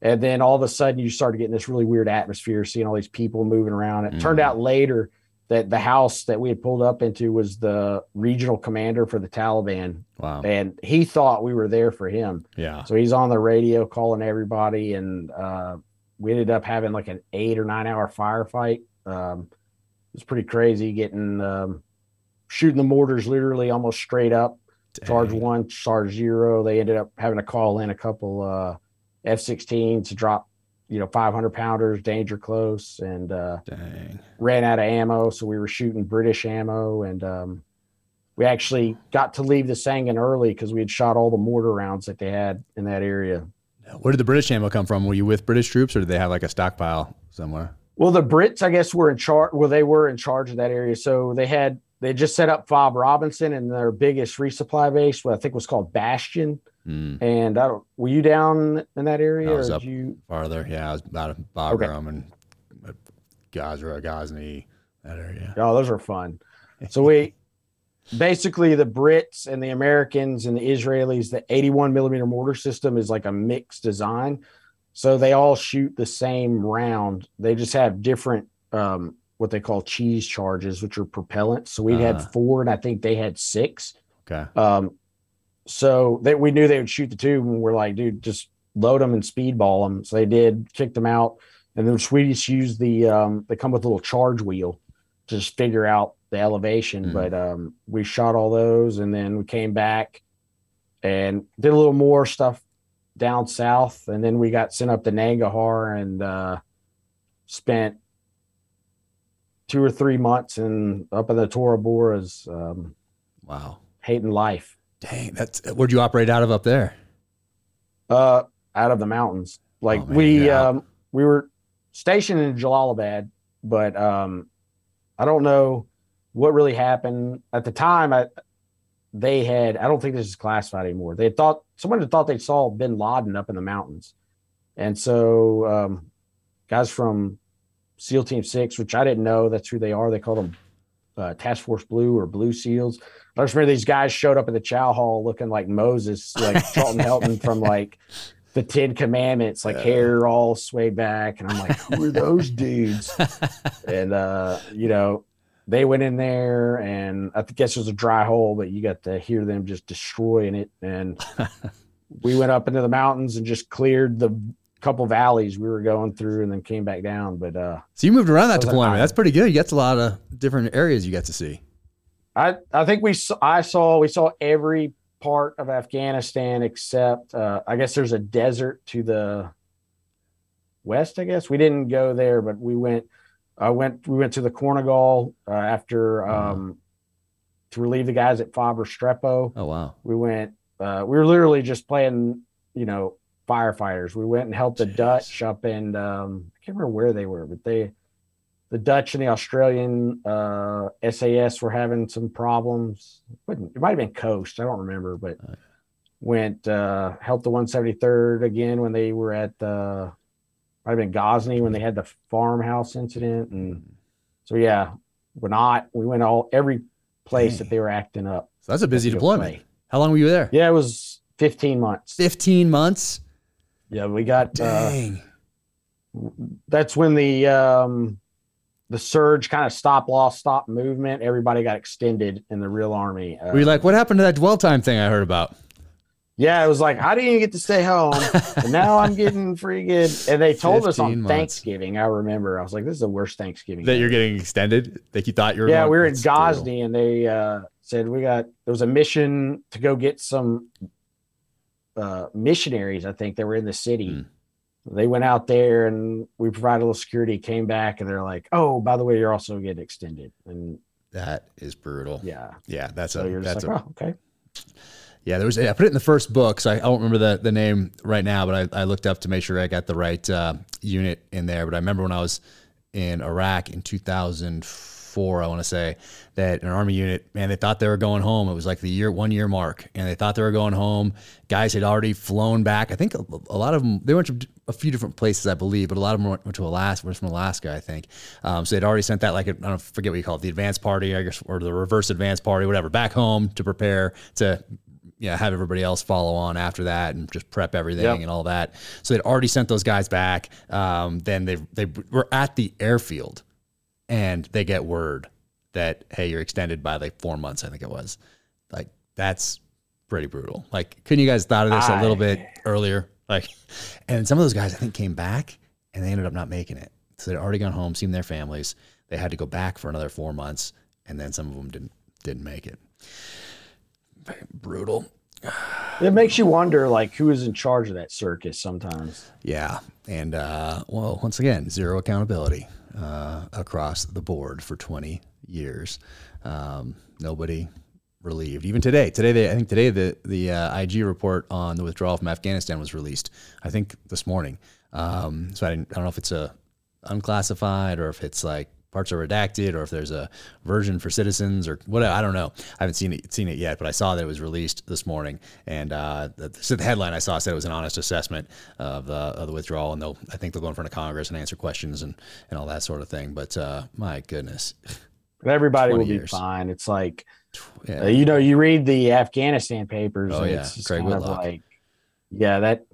And then all of a sudden, you started getting this really weird atmosphere, seeing all these people moving around. It turned Mhm. out later that the house that we had pulled up into was the regional commander for the Taliban, Wow. and he thought we were there for him. Yeah. So he's on the radio calling everybody, and uh, we ended up having like an eight or nine hour firefight. Um, was pretty crazy getting um, shooting the mortars literally almost straight up. Charge one, charge zero. They ended up having to call in a couple uh, F-16s to drop, you know, 500 pounders, danger close, and uh, Dang. ran out of ammo. So we were shooting British ammo, and um, we actually got to leave the Sangin early because we had shot all the mortar rounds that they had in that area. Where did the British ammo come from? Were you with British troops, or did they have like a stockpile somewhere? Well, the Brits, I guess, were in charge. Well, they were in charge of that area, so they had they just set up Fob Robinson and their biggest resupply base, what I think was called Bastion. Mm, And I don't, were you down in that area? I was or up. did you? farther, yeah, I was about and uh, Gazra, Ghazni, that area. Oh, those are fun. So we basically the Brits and the Americans and the Israelis, the 81 millimeter mortar system is like a mixed design. So they all shoot the same round. They just have different um, what they call cheese charges, which are propellants. So we Ah. had four, and I think they had six. Okay. Um, so that we knew they would shoot the tube, and we're like, dude, just load them and speedball them. So they did, kicked them out, and then the Swedish used the um, they come with a little charge wheel to just figure out the elevation. Mhm. But um, we shot all those, and then we came back and did a little more stuff down south, and then we got sent up to Nangarhar and uh, spent two or three months in up in the Tora Boras, um, Wow. hating life. Dang, that's where'd you operate out of up there? Uh, out of the mountains. Like Oh, man, we yeah. um we were stationed in Jalalabad, but um I don't know what really happened at the time. I they had I don't think this is classified anymore. They thought someone had thought they saw Bin Laden up in the mountains, and so um, guys from SEAL Team Six, which I didn't know that's who they are. They called them uh, Task Force Blue or Blue SEAls. I just remember these guys showed up at the chow hall looking like Moses, like Charlton Heston from like the Ten Commandments, like hair all swayed back, and I'm like, who are those dudes? and uh, you know, they went in there, and I guess it was a dry hole, but you got to hear them just destroying it. And we went up into the mountains and just cleared the couple valleys we were going through, and then came back down. But uh, So you moved around that That was an deployment. island. That's pretty good. You got a lot of different areas you got to see. I I think we saw, I saw we saw every part of Afghanistan except uh, I guess there's a desert to the west. I guess we didn't go there, but we went. I went. We went to the Korengal uh, after um, to relieve the guys at Faber Strepo. Oh wow. We went. Uh, we were literally just playing, you know, firefighters. We went and helped the Dutch up in. Um, I can't remember where they were, but they, the Dutch and the Australian uh, SAS were having some problems. Wasn't- It might have been Khost. I don't remember, but Oh, yeah. went uh, helped the 173rd again when they were at the. Might have been Ghazni when they had the farmhouse incident, and so yeah, we're not. We went all every place Dang. that they were acting up. So that's a busy deployment. play. How long were you there? Yeah, it was 15 months. 15 months. Yeah, we got uh, Dang. that's when the um the surge kind of stop loss stop movement everybody got extended in the real army uh, were you like, what happened to that dwell time thing I heard about? Yeah it was like i didn't even get to stay home and now i'm getting freaking and they told us on months. thanksgiving i remember i was like this is the worst thanksgiving That ever. you're getting extended? Like you thought you were yeah we were in Ghazni, and they uh said we got there was a mission to go get some uh missionaries i think that were in the city Hmm. they went out there and we provided a little security came back and they're like oh by the way you're also getting extended and That is brutal. yeah Yeah, that's so a you're that's just a like oh okay Yeah, there was. I put it in the first book, so I, I don't remember the, the name right now, but I, I looked up to make sure I got the right uh, unit in there. But I remember when I was in Iraq in 2004, I want to say that an army unit, man, they thought they were going home. It was like the year one year mark, and they thought they were going home. Guys had already flown back. I think a, a lot of them they went to a few different places, I believe, but a lot of them went, went to Alaska. Were from Alaska, I think. Um, so they'd already sent that like I don't forget what you call it, the advance party, I guess, or the reverse advance party, whatever, back home to prepare to yeah, have everybody else follow on after that and just prep everything Yep. and all that. So they'd already sent those guys back. Um, then they they were at the airfield, and they get word that hey, you're extended by like four months. I think it was. Like that's pretty brutal. Like, couldn't you guys thought of this a little bit earlier? Like, and some of those guys I think came back and they ended up not making it. So they'd already gone home, seen their families. They had to go back for another four months, and then some of them didn't didn't make it. Brutal. it makes you wonder like who is in charge of that circus sometimes Yeah, and uh, well, once again, zero accountability uh, across the board for 20 years. Um, nobody relieved. Even today, today they, I think today the the uh, IG report on the withdrawal from Afghanistan was released. I think this morning. Um, so I, didn't, I don't know if it's a unclassified or if it's like parts are redacted or if there's a version for citizens or whatever. I don't know. I haven't seen it seen it yet, but I saw that it was released this morning. And uh, the, so the headline I saw said it was an honest assessment of the of the withdrawal, and they'll I think they'll go in front of Congress and answer questions and and all that sort of thing. But uh, my goodness, but everybody will 20 be years. fine it's like yeah. uh, you know you read the afghanistan papers Oh, and yeah. it's Craig kind of Whitlock. like yeah that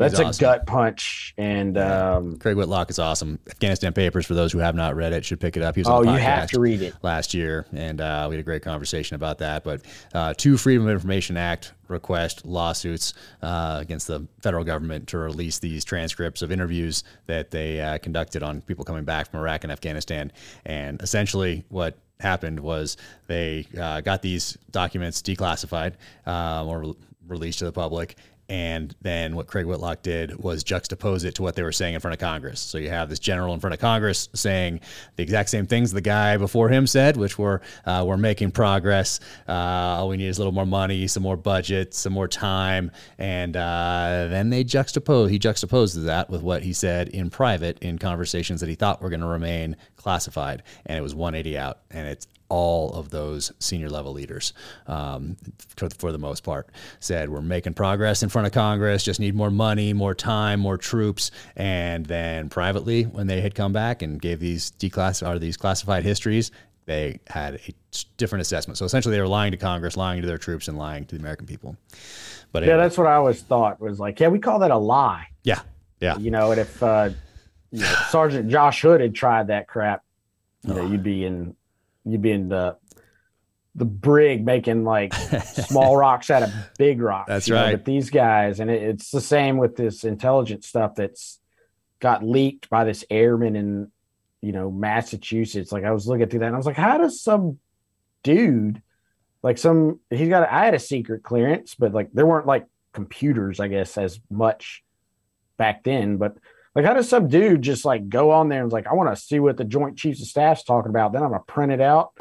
that's a awesome. gut punch and um Craig Whitlock is awesome. Afghanistan Papers, for those who have not read it, should pick it up. He was on oh the you have to read it last year, and uh, we had a great conversation about that. But uh, two Freedom of Information Act request lawsuits uh, against the federal government to release these transcripts of interviews that they uh, conducted on people coming back from Iraq and Afghanistan. And essentially, what happened was they uh, got these documents declassified um, or re- released to the public. And then what Craig Whitlock did was juxtapose it to what they were saying in front of Congress. So you have this general in front of Congress saying the exact same things the guy before him said, which were uh, we're making progress. Uh, all we need is a little more money, some more budget, some more time, and uh, then they juxtapose. He juxtaposed that with what he said in private in conversations that he thought were going to remain classified, and it was 180 out, and it's all of those senior level leaders, um, for, for, the most part, said we're making progress in front of Congress. Just need more money, more time, more troops. And then privately, when they had come back and gave these declass or these classified histories, they had a different assessment. So essentially, they were lying to Congress, lying to their troops, and lying to the American people. But yeah, that's what I always thought was like, yeah, we call that a lie. Yeah, yeah. You know, and if uh, you know, Sergeant Josh Hood had tried that crap, you know, you'd be in you'd be in the the brig making like small rocks out of big rocks. That's right. Know, but these guys, and it, it's the same with this intelligence stuff that's got leaked by this airman in you know Massachusetts. Like I was looking through that, and I was like, how does some dude like some he's got I had a secret clearance, but like there weren't like computers, I guess, as much back then, but like, how does some dude just like go on there and like, I want to see what the Joint Chiefs of Staff's talking about? Then I'm gonna print it out,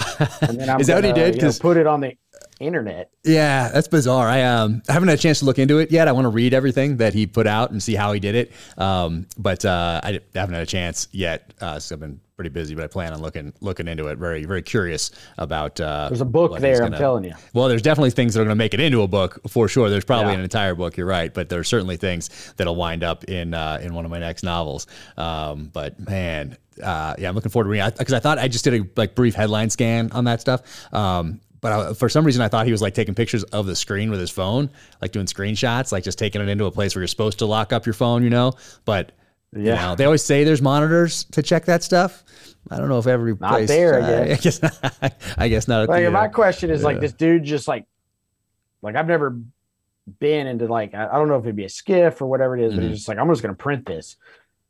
and then I'm is that gonna, what he did? Because put it on the internet. Yeah, that's bizarre. I um I haven't had a chance to look into it yet. I want to read everything that he put out and see how he did it. Um, but uh, I haven't had a chance yet. Uh, so I've been pretty busy, but I plan on looking looking into it. Very very curious about. Uh, there's a book there. Gonna, I'm telling you. Well, there's definitely things that are going to make it into a book for sure. There's probably yeah. an entire book. You're right, but there's certainly things that'll wind up in uh, in one of my next novels. Um, but man, uh, yeah, I'm looking forward to reading because I, I, thought I just did a like brief headline scan on that stuff. Um, but I, for some reason I thought he was like taking pictures of the screen with his phone, like doing screenshots, like just taking it into a place where you're supposed to lock up your phone, you know. But yeah, you know, they always say there's monitors to check that stuff. I don't know if every not place, there. Uh, I guess I guess not. Like, the, my question is like this dude just like like I've never been into like I, I don't know if it'd be a skiff or whatever it is, mm-hmm. but he's just like I'm just gonna print this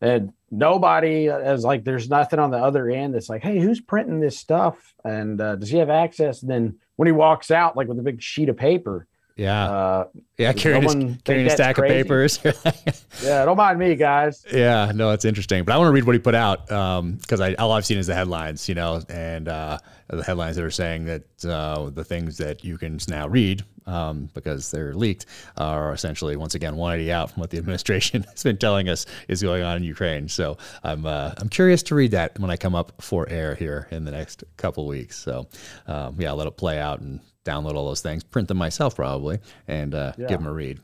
and nobody is like there's nothing on the other end that's like hey who's printing this stuff and uh, does he have access and then when he walks out like with a big sheet of paper yeah uh, yeah carrying, a, carrying a stack crazy? of papers yeah don't mind me guys yeah no it's interesting but i want to read what he put out because um, all i've seen is the headlines you know and uh, the headlines that are saying that uh, the things that you can now read um, because they're leaked are essentially once again 180 out from what the administration has been telling us is going on in Ukraine. So I'm uh, I'm curious to read that when I come up for air here in the next couple weeks. So um, yeah, I'll let it play out and download all those things, print them myself probably, and uh, yeah. give them a read.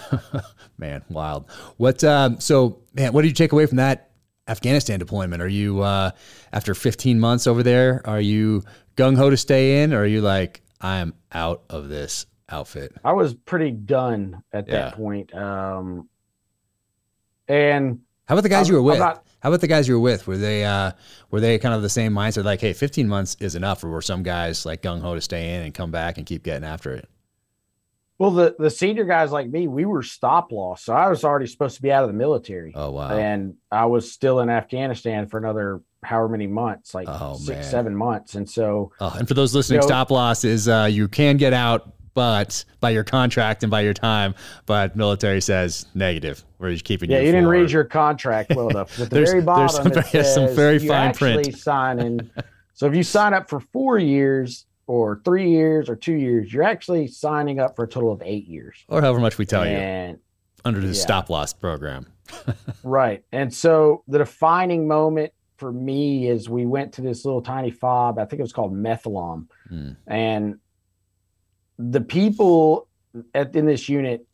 man, wild. What? Um, so man, what did you take away from that Afghanistan deployment? Are you uh, after 15 months over there? Are you gung ho to stay in, or are you like I'm out of this outfit? I was pretty done at yeah. that point. Um, and how about the guys I'm, you were with? Not, how about the guys you were with? Were they uh, were they kind of the same mindset? Like, hey, 15 months is enough, or were some guys like gung ho to stay in and come back and keep getting after it? Well, the the senior guys like me, we were stop loss, so I was already supposed to be out of the military. Oh wow! And I was still in Afghanistan for another however many months, like oh, six, man. seven months. And so, oh, and for those listening, you know, stop loss is uh, you can get out, but by your contract and by your time, but military says negative. We're just keeping yeah, you. Yeah, you didn't read your contract well enough. At the very bottom, there's some, it says some very fine print. Signing. so if you sign up for four years or three years or two years, you're actually signing up for a total of eight years, or however much we tell and, you under the yeah. stop loss program. right, and so the defining moment for me is we went to this little tiny fob. I think it was called Methlom, mm. and the people at, in this unit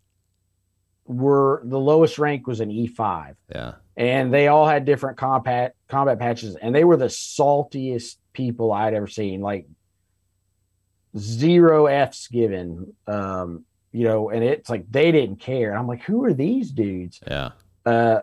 were the lowest rank was an E5. Yeah, and they all had different combat combat patches, and they were the saltiest people I'd ever seen. Like zero F's given. Um, you know, and it's like they didn't care. And I'm like, who are these dudes? Yeah. Uh,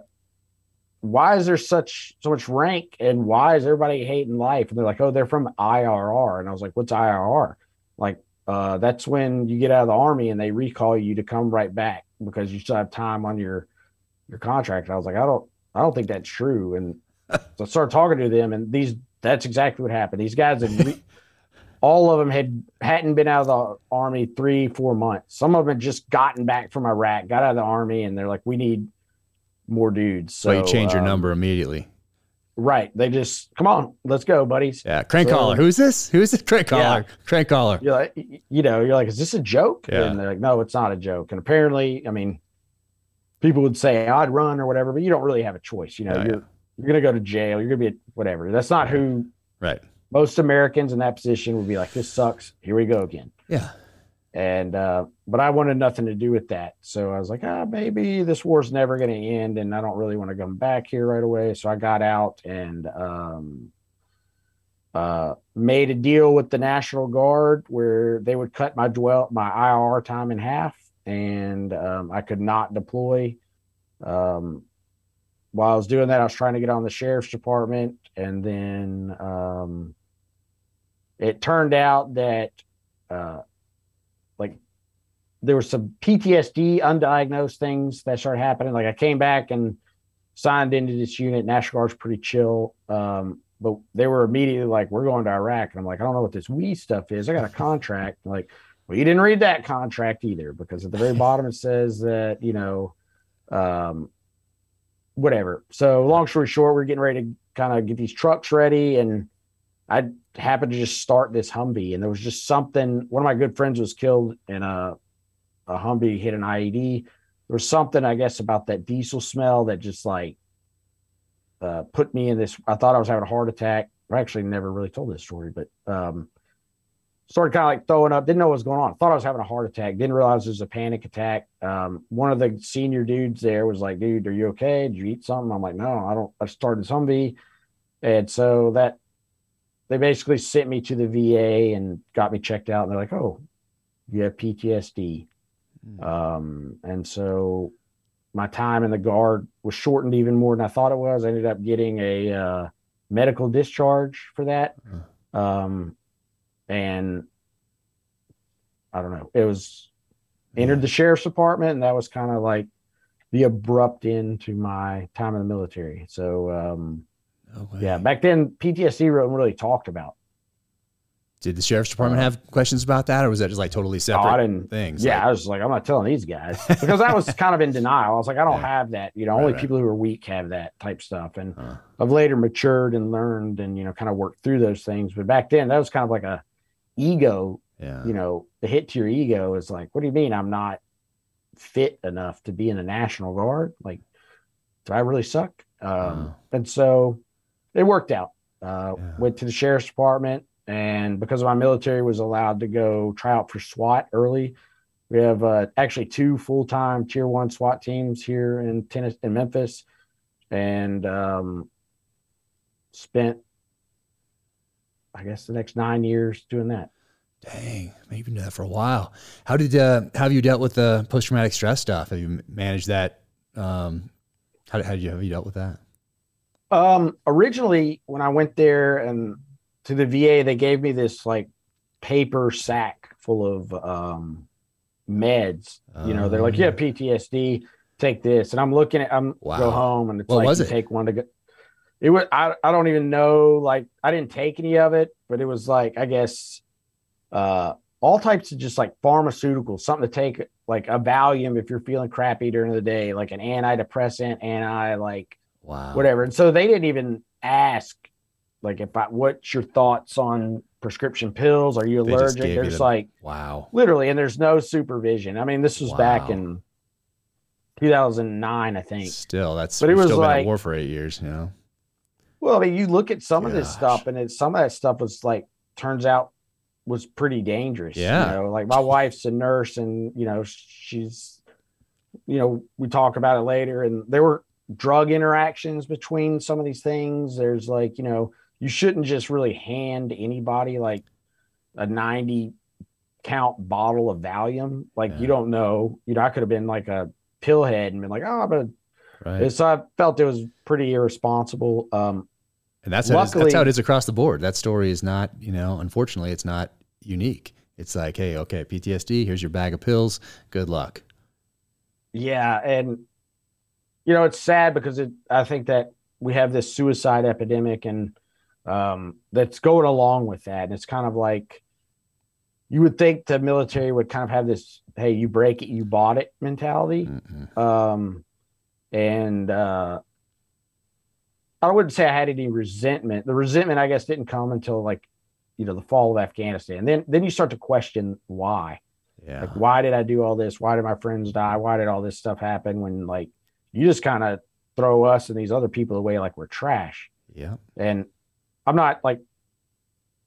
why is there such so much rank and why is everybody hating life? And they're like, oh, they're from IRR. And I was like, what's IRR? Like, uh, that's when you get out of the army and they recall you to come right back because you still have time on your your contract. And I was like, I don't I don't think that's true. And so I started talking to them and these that's exactly what happened. These guys had re- all of them had hadn't been out of the army three, four months. Some of them had just gotten back from Iraq, got out of the army, and they're like, "We need more dudes." So, so you change your um, number immediately. Right. They just come on, let's go, buddies. Yeah. Crank so, caller. Who's this? Who's this? Crank caller. Yeah. Crank caller. You're like, you know, you're like, is this a joke? Yeah. And they're like, no, it's not a joke. And apparently, I mean, people would say I'd run or whatever, but you don't really have a choice. You know, oh, you're yeah. you're gonna go to jail. You're gonna be whatever. That's not who. Right. Most Americans in that position would be like, this sucks. Here we go again. Yeah. And uh, but I wanted nothing to do with that. So I was like, ah, maybe this war's never going to end, and I don't really want to come back here right away. So I got out and um, uh, made a deal with the National Guard where they would cut my dwell my IR time in half, and um, I could not deploy. Um, while I was doing that, I was trying to get on the sheriff's department, and then um, it turned out that uh, like there was some PTSD, undiagnosed things that started happening. Like I came back and signed into this unit. National Guard's pretty chill. Um, but they were immediately like, we're going to Iraq. And I'm like, I don't know what this we stuff is. I got a contract. like, well, you didn't read that contract either, because at the very bottom it says that, you know, um, whatever. So long story short, we're getting ready to kind of get these trucks ready and I happened to just start this Humvee, and there was just something. One of my good friends was killed in a a Humvee hit an IED. There was something, I guess, about that diesel smell that just like uh, put me in this. I thought I was having a heart attack. I actually never really told this story, but um, started kind of like throwing up. Didn't know what was going on. Thought I was having a heart attack. Didn't realize it was a panic attack. Um, one of the senior dudes there was like, "Dude, are you okay? Did you eat something?" I'm like, "No, I don't." I started this Humvee, and so that they basically sent me to the VA and got me checked out. And they're like, "Oh, you have PTSD," mm. um, and so my time in the guard was shortened even more than I thought it was. I ended up getting a uh, medical discharge for that, uh. um, and I don't know. It was entered the sheriff's department, and that was kind of like the abrupt end to my time in the military. So. Um, yeah, back then PTSD wasn't really talked about. Did the sheriff's department uh, have questions about that, or was that just like totally separate oh, things? Yeah, like, I was like, I'm not telling these guys because I was kind of in denial. I was like, I don't yeah. have that. You know, right, only right. people who are weak have that type stuff. And uh, I've later matured and learned and you know kind of worked through those things. But back then, that was kind of like a ego. Yeah. You know, the hit to your ego is like, what do you mean I'm not fit enough to be in the National Guard? Like, do I really suck? Um, uh, and so it worked out. Uh, yeah. Went to the sheriff's department, and because my military was allowed to go try out for SWAT early, we have uh, actually two full time Tier One SWAT teams here in Tennessee, in Memphis, and um, spent, I guess, the next nine years doing that. Dang, maybe been doing that for a while. How did uh, how have you dealt with the post traumatic stress stuff? Have you managed that? Um, how, how did you have you dealt with that? Um, originally, when I went there and to the VA, they gave me this like paper sack full of um, meds. You know, they're like, "Yeah, oh. PTSD, take this." And I'm looking at, I'm wow. go home, and it's what like, was it? take one to go. It was I, I don't even know like I didn't take any of it, but it was like I guess uh all types of just like pharmaceuticals, something to take like a Valium if you're feeling crappy during the day, like an antidepressant, anti like Wow. Whatever. And so they didn't even ask, like, if I, what's your thoughts on prescription pills? Are you allergic? There's the, like, wow. Literally. And there's no supervision. I mean, this was wow. back in 2009, I think. Still, that's, but it was still like, war for eight years, you know? Well, I mean, you look at some Gosh. of this stuff and it, some of that stuff was like, turns out was pretty dangerous. Yeah. You know, like my wife's a nurse and, you know, she's, you know, we talk about it later and there were drug interactions between some of these things. There's like, you know, you shouldn't just really hand anybody like a 90 count bottle of Valium. Like yeah. you don't know, you know, I could have been like a pillhead and been like, oh, but right. so I felt it was pretty irresponsible. Um, and that's how, luckily, that's how it is across the board. That story is not, you know, unfortunately, it's not unique. It's like, hey, okay, PTSD. Here's your bag of pills. Good luck. Yeah, and you know, it's sad because it, I think that we have this suicide epidemic and um, that's going along with that. And it's kind of like, you would think the military would kind of have this hey you break it you bought it mentality. Mm-hmm. um and uh i wouldn't say i had any resentment. The resentment i guess didn't come until like you know the fall of afghanistan. Then then you start to question why. Yeah. Like why did i do all this? Why did my friends die? Why did all this stuff happen when like you just kind of throw us and these other people away like we're trash yeah and i'm not like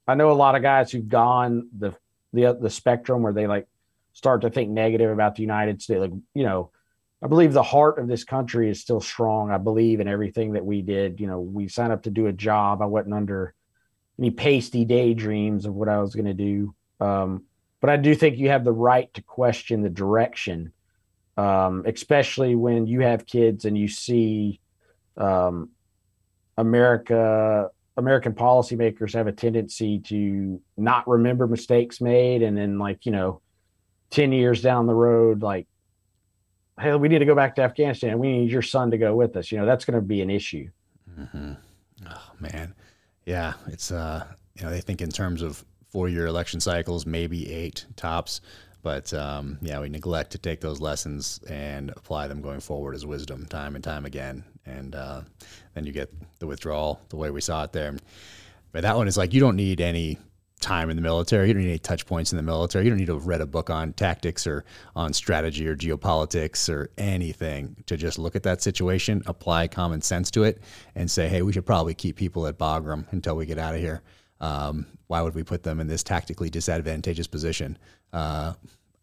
i know a lot of guys who've gone the the the spectrum where they like start to think negative about the United States. Like, you know, I believe the heart of this country is still strong. I believe in everything that we did. You know, we signed up to do a job. I wasn't under any pasty daydreams of what I was going to do. Um, but I do think you have the right to question the direction, um, especially when you have kids and you see um, America American policymakers have a tendency to not remember mistakes made, and then like you know, ten years down the road, like, hey, we need to go back to Afghanistan. We need your son to go with us. You know, that's going to be an issue. Mm-hmm. Oh man, yeah, it's uh, you know, they think in terms of four-year election cycles, maybe eight tops. But um, yeah, we neglect to take those lessons and apply them going forward as wisdom time and time again. And uh, then you get the withdrawal the way we saw it there. But that one is like you don't need any time in the military. You don't need any touch points in the military. You don't need to have read a book on tactics or on strategy or geopolitics or anything to just look at that situation, apply common sense to it, and say, hey, we should probably keep people at Bagram until we get out of here. Um, why would we put them in this tactically disadvantageous position? Uh,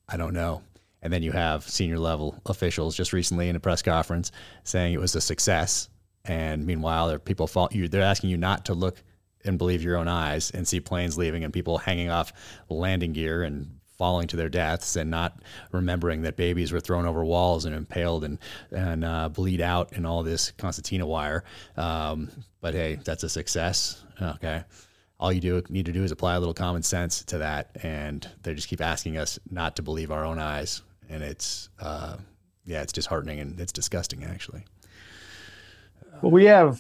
I don't know. And then you have senior level officials just recently in a press conference saying it was a success. And meanwhile, there are people fault you. They're asking you not to look and believe your own eyes and see planes leaving and people hanging off landing gear and falling to their deaths and not remembering that babies were thrown over walls and impaled and and uh, bleed out in all this concertina wire. Um, but hey, that's a success. Okay all you do need to do is apply a little common sense to that and they just keep asking us not to believe our own eyes. And it's uh, yeah it's disheartening and it's disgusting actually. Well we have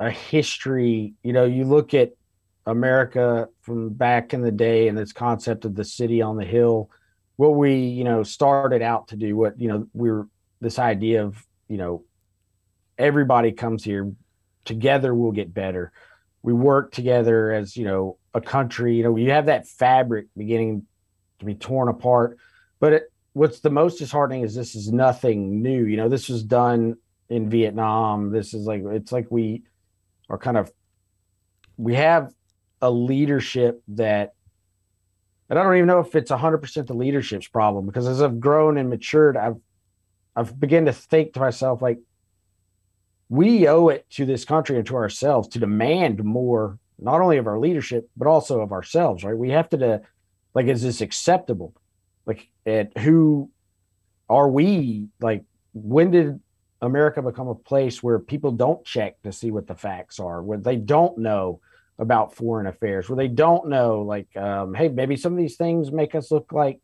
a history you know you look at america from back in the day and this concept of the city on the hill. What we you know started out to do what you know we were this idea of you know everybody comes here together we'll get better we work together as you know a country you know you have that fabric beginning to be torn apart. But it, what's the most disheartening is this is nothing new. You know this was done in vietnam. This is like it's like we are kind of we have a leadership that and i don't even know if it's 100% the leadership's problem because as i've grown and matured i've i've begun to think to myself like we owe it to this country and to ourselves to demand more, not only of our leadership, but also of ourselves, right? We have to, like, is this acceptable? Like, at who are we? Like, when did America become a place where people don't check to see what the facts are, where they don't know about foreign affairs, where they don't know, like, um, hey, maybe some of these things make us look like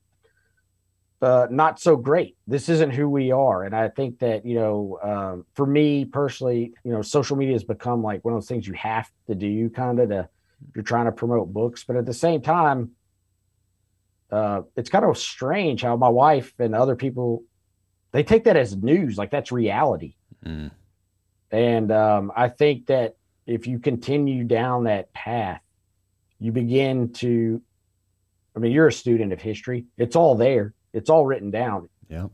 uh, not so great. This isn't who we are. And I think that, you know, um, for me personally, you know, social media has become like one of those things you have to do kind of to, you're trying to promote books. But at the same time, uh, it's kind of strange how my wife and other people, they take that as news, like that's reality. Mm. And um, I think that if you continue down that path, you begin to, I mean, you're a student of history. It's all there it's all written down. Yeah.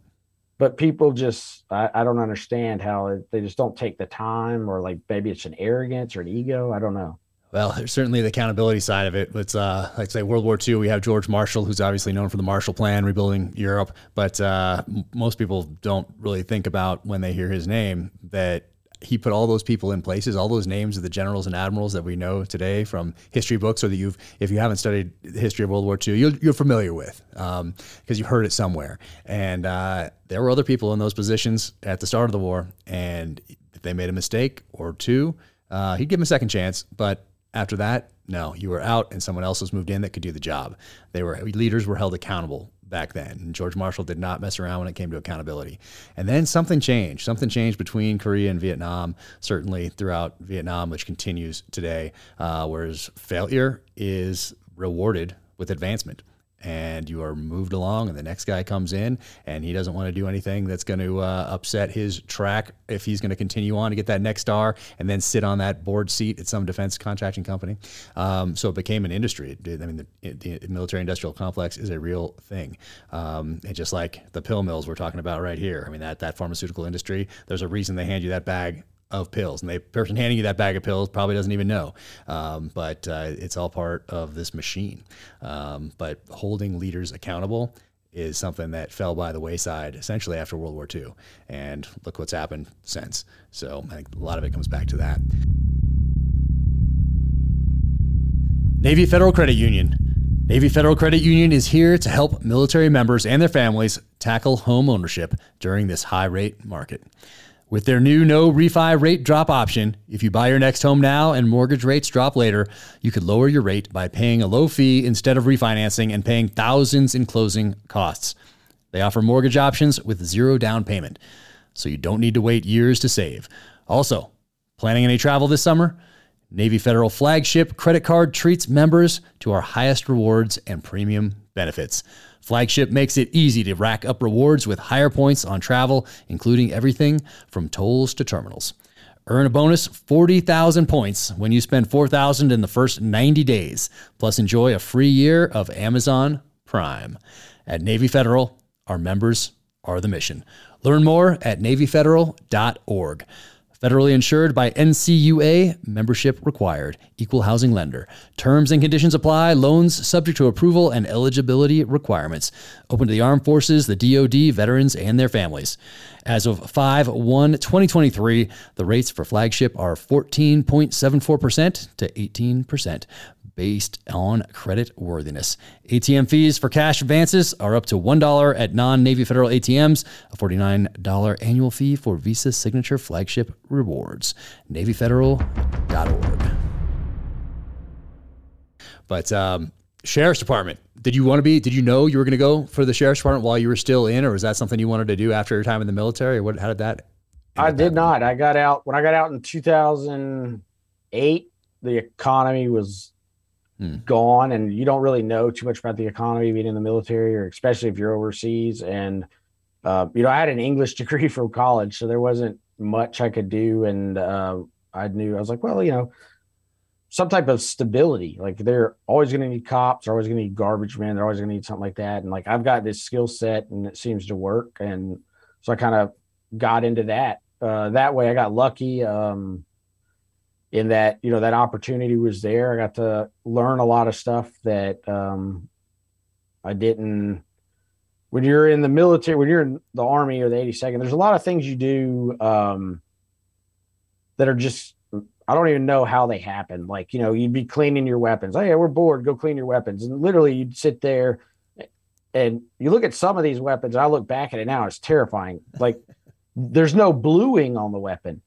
But people just, I, I don't understand how they just don't take the time, or like maybe it's an arrogance or an ego. I don't know. Well, there's certainly the accountability side of it. It's uh, like say World War II. We have George Marshall, who's obviously known for the Marshall Plan, rebuilding Europe. But uh, m- most people don't really think about when they hear his name that he put all those people in places, all those names of the generals and admirals that we know today from history books, or that you've, if you haven't studied the history of World War II, you're, you're familiar with because um, you've heard it somewhere. And uh, there were other people in those positions at the start of the war, and if they made a mistake or two, uh, he'd give them a second chance. But after that, no, you were out, and someone else was moved in that could do the job. They were leaders were held accountable back then. And George Marshall did not mess around when it came to accountability. And then something changed. Something changed between Korea and Vietnam, certainly throughout Vietnam, which continues today. Uh, whereas failure is rewarded with advancement and you are moved along and the next guy comes in and he doesn't want to do anything that's going to uh, upset his track if he's going to continue on to get that next star and then sit on that board seat at some defense contracting company. Um, so it became an industry. I mean the, the, military industrial complex is a real thing. Um, and just like the pill mills we're talking about right here i mean that, that pharmaceutical industry there's a reason they hand you that bag of pills, and the person handing you that bag of pills probably doesn't even know. Um, but uh, it's all part of this machine. Um, but holding leaders accountable is something that fell by the wayside essentially after World War II, and look what's happened since. So I think a lot of it comes back to that. Navy Federal Credit Union. Navy Federal Credit Union is here to help military members and their families tackle home ownership during this high rate market. With their new no refi rate drop option, if you buy your next home now and mortgage rates drop later, you could lower your rate by paying a low fee instead of refinancing and paying thousands in closing costs. They offer mortgage options with zero down payment, so you don't need to wait years to save. Also, planning any travel this summer? Navy Federal flagship credit card treats members to our highest rewards and premium benefits. Flagship makes it easy to rack up rewards with higher points on travel, including everything from tolls to terminals. Earn a bonus 40,000 points when you spend 4,000 in the first 90 days, plus enjoy a free year of Amazon Prime. At Navy Federal, our members are the mission. Learn more at NavyFederal.org. Federally insured by NCUA, membership required, equal housing lender. Terms and conditions apply, loans subject to approval and eligibility requirements. Open to the armed forces, the DoD, veterans, and their families. As of 5 1 2023, the rates for flagship are 14.74% to 18% based on credit worthiness. ATM fees for cash advances are up to $1 at non Navy Federal ATMs, a $49 annual fee for Visa Signature Flagship Rewards. NavyFederal.org. But, um, Sheriff's Department. Did you want to be? Did you know you were going to go for the Sheriff's Department while you were still in, or was that something you wanted to do after your time in the military? What? How did that? I did not. I got out when I got out in 2008. The economy was hmm. gone and you don't really know too much about the economy being in the military or especially if you're overseas. And uh, you know i had an english degree from college so there wasn't much i could do. And uh, i knew i was like well you know some type of stability. Like they're always going to need cops they're always going to need garbage men they're always going to need something like that. And like i've got this skill set and it seems to work. And so i kind of got into that. Uh, that way i got lucky. Um, in that you know that opportunity was there. I got to learn a lot of stuff that um, I didn't. When you're in the military, when you're in the army or the 82nd, there's a lot of things you do um, that are just I don't even know how they happen. Like you know, you'd be cleaning your weapons. Oh yeah, we're bored. Go clean your weapons. And literally, you'd sit there and you look at some of these weapons. I look back at it now; it's terrifying. Like there's no bluing on the weapon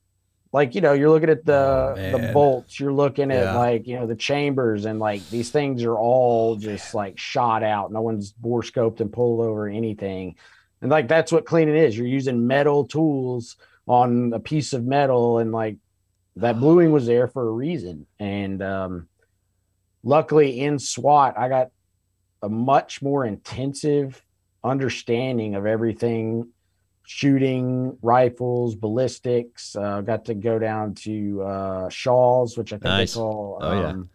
like you know you're looking at the oh, the bolts you're looking at yeah. like you know the chambers and like these things are all oh, just man. like shot out. No one's bore scoped and pulled over anything. And like that's what cleaning is. You're using metal tools on a piece of metal and like that bluing was there for a reason. And um luckily in swat i got a much more intensive understanding of everything shooting rifles, ballistics. Uh, got to go down to uh, Shaw's, which I think nice. they call. Oh yeah. Um,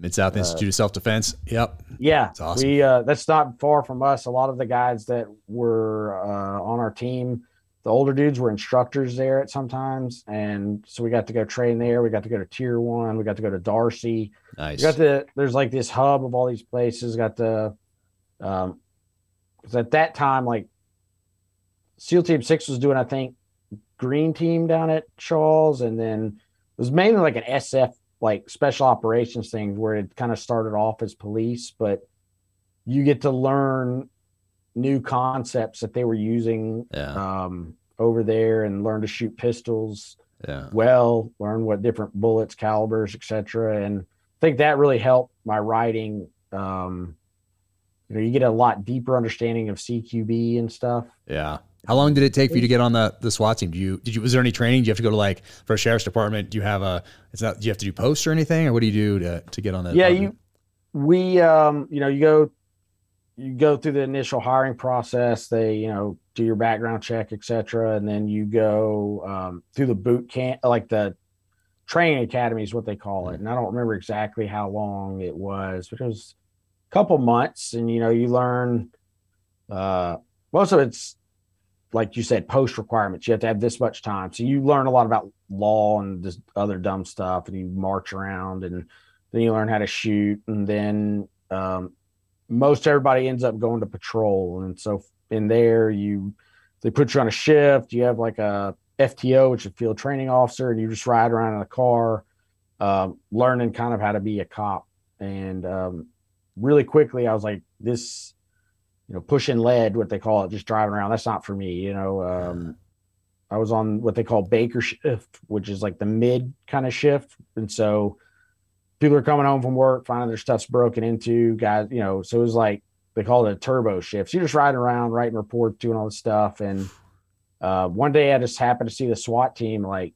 Mid South uh, Institute of Self Defense. Yep. Yeah, that's awesome. We uh, that's not far from us. A lot of the guys that were uh, on our team, the older dudes were instructors there at sometimes, and so we got to go train there. We got to go to Tier One. We got to go to Darcy. Nice. We got to. There's like this hub of all these places. Got to. Um, because at that time, like SEAL Team Six was doing, I think, Green Team down at Charles, and then it was mainly like an SF, like special operations thing, where it kind of started off as police, but you get to learn new concepts that they were using yeah. um, over there, and learn to shoot pistols yeah. well, learn what different bullets, calibers, etc. And I think that really helped my writing. Um, you know, you get a lot deeper understanding of CQB and stuff. Yeah. How long did it take for you to get on the the SWAT team? Do you did you was there any training? Do you have to go to like for a sheriff's department? Do you have a it's not do you have to do posts or anything or what do you do to to get on that? Yeah, you we, um, you know, you go, you go through the initial hiring process. They, you know, do your background check, etc., and then you go um, through the boot camp, like the training academy is what they call it. And I don't remember exactly how long it was, but it was a couple months. And you know, you learn uh, most of it's like you said, post requirements. You have to have this much time. So you learn a lot about law and this other dumb stuff, and you march around, and then you learn how to shoot, and then um, most everybody ends up going to patrol. And so in there, you they put you on a shift. You have like a FTO, which is field training officer, and you just ride around in a car, um, learning kind of how to be a cop. And um, really quickly, I was like, this, you know, pushing lead, what they call it, just driving around. That's not for me. You know, um, I was on what they call Baker shift, which is like the mid kind of shift, and so people are coming home from work, finding their stuff's broken into. Guys, you know, so it was like they call it a turbo shift. So you're just riding around, writing reports, doing all this stuff, and uh, one day I just happened to see the SWAT team like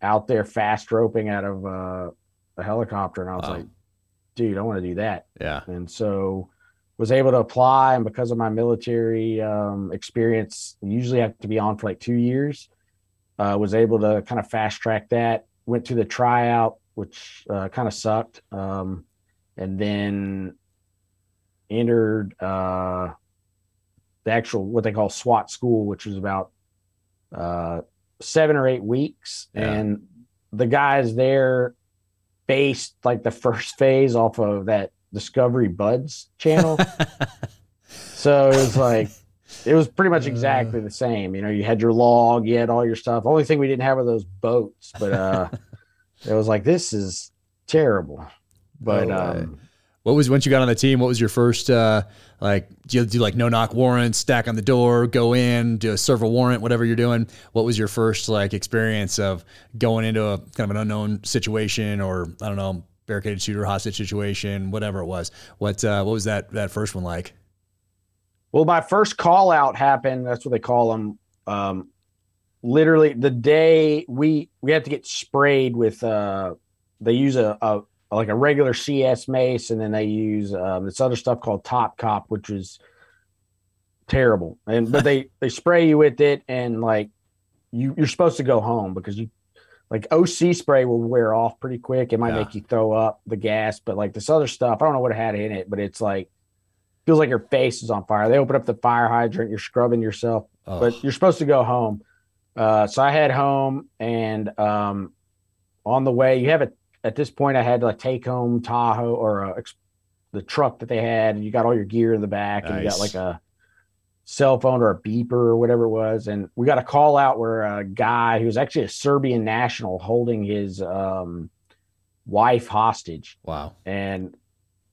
out there fast roping out of uh, a helicopter, and I was wow. like, "Dude, I want to do that." Yeah. And so was able to apply, and because of my military um, experience, usually have to be on for like two years. Uh, was able to kind of fast track that. Went to the tryout, which uh, kind of sucked, um, and then entered uh, the actual what they call SWAT school, which is about uh, seven or eight weeks, yeah. and the guys there based like the first phase off of that Discovery Buds channel. so it was like it was pretty much exactly the same. You know, you had your log, you had all your stuff. Only thing we didn't have were those boats, but uh it was like this is terrible. But no um what was once you got on the team? What was your first uh, like? Do you do like no knock warrants, stack on the door, go in, do a serve a warrant, whatever you're doing? What was your first like experience of going into a kind of an unknown situation, or I don't know, barricaded shooter, hostage situation, whatever it was? What uh, what was that that first one like? Well, my first call out happened. That's what they call them. Um, literally the day we we had to get sprayed with. Uh, they use a, a like a regular CS mace, and then they use um, this other stuff called Top Cop, which is terrible. And but they they spray you with it, and like you you're supposed to go home because you like OC spray will wear off pretty quick. It might yeah. make you throw up the gas, but like this other stuff, I don't know what it had in it, but it's like feels like your face is on fire. They open up the fire hydrant, you're scrubbing yourself, oh. but you're supposed to go home. Uh, so I head home, and um, on the way, you have it at this point, I had to like take home Tahoe or uh, the truck that they had, and you got all your gear in the back, nice. and you got like a cell phone or a beeper or whatever it was. And we got a call out where a guy who was actually a Serbian national holding his um, wife hostage. Wow. And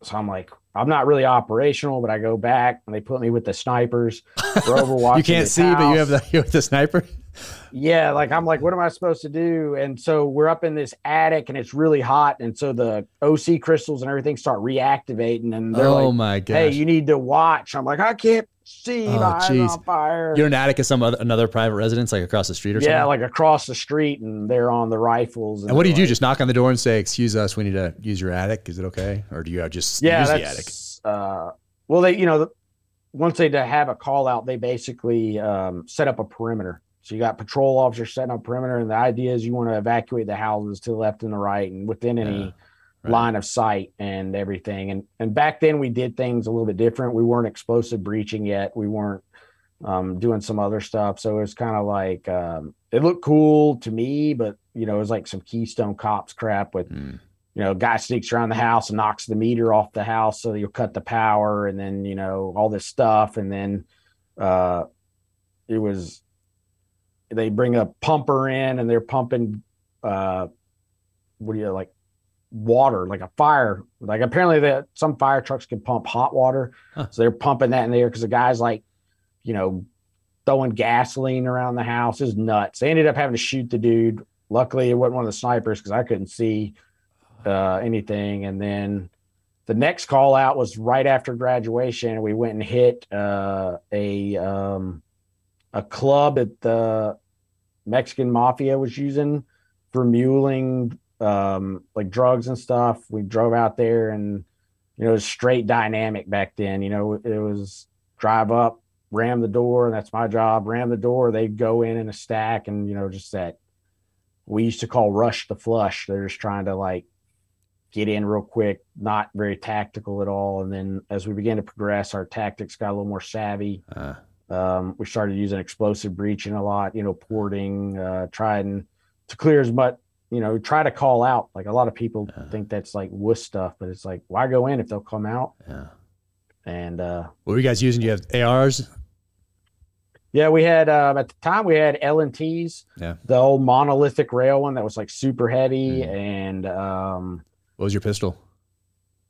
so I'm like, I'm not really operational, but I go back and they put me with the snipers. We're you can't see, house. but you have the you have the sniper yeah, like I'm like, what am I supposed to do? And so we're up in this attic and it's really hot. And so the OC crystals and everything start reactivating. And they're oh like, my god, hey, you need to watch. I'm like, I can't see. Oh, my on fire. You're an attic of some other another private residence, like across the street or something? Yeah, like across the street, and they're on the rifles. And, and what do you like, do? Just knock on the door and say, "Excuse us, we need to use your attic." Is it okay, or do you just yeah, use the attic? Uh, well, they you know the, once they have a call out, they basically um, set up a perimeter. So you got patrol officers setting up perimeter, and the idea is you want to evacuate the houses to the left and the right and within any yeah, right. line of sight and everything. And and back then we did things a little bit different. We weren't explosive breaching yet. We weren't um, doing some other stuff. So it was kind of like um, it looked cool to me, but you know it was like some Keystone Cops crap with. Mm. You know, guy sneaks around the house and knocks the meter off the house, so you'll cut the power, and then you know all this stuff, and then uh, it was they bring a pumper in and they're pumping uh what do you like water like a fire like apparently that some fire trucks can pump hot water. Huh. so they're pumping that in there because the guy's like you know throwing gasoline around the house. Is nuts. They ended up having to shoot the dude. Luckily it wasn't one of the snipers because i couldn't see uh, anything. And then the next call out was right after graduation. We went and hit uh, a um, a club at the Mexican mafia was using for muling um, like drugs and stuff. We drove out there and you know, it was straight dynamic back then. You know, it was drive up, ram the door, and that's my job. Ram the door. They'd go in in a stack, and you know, just that we used to call rush the flush. They're just trying to like get in real quick, not very tactical at all. And then as we began to progress, our tactics got a little more savvy. Uh. Um, we started using explosive breaching a lot, you know, porting, uh, trying to clear as much you know, try to call out. Like a lot of people yeah. think that's like wuss stuff, but it's like, why go in if they'll come out? Yeah. And uh what were you guys using? Do you have ARs? Yeah, we had uh, at the time we had LMTs. Yeah. The old monolithic rail one that was like super heavy, mm. and um, what was your pistol?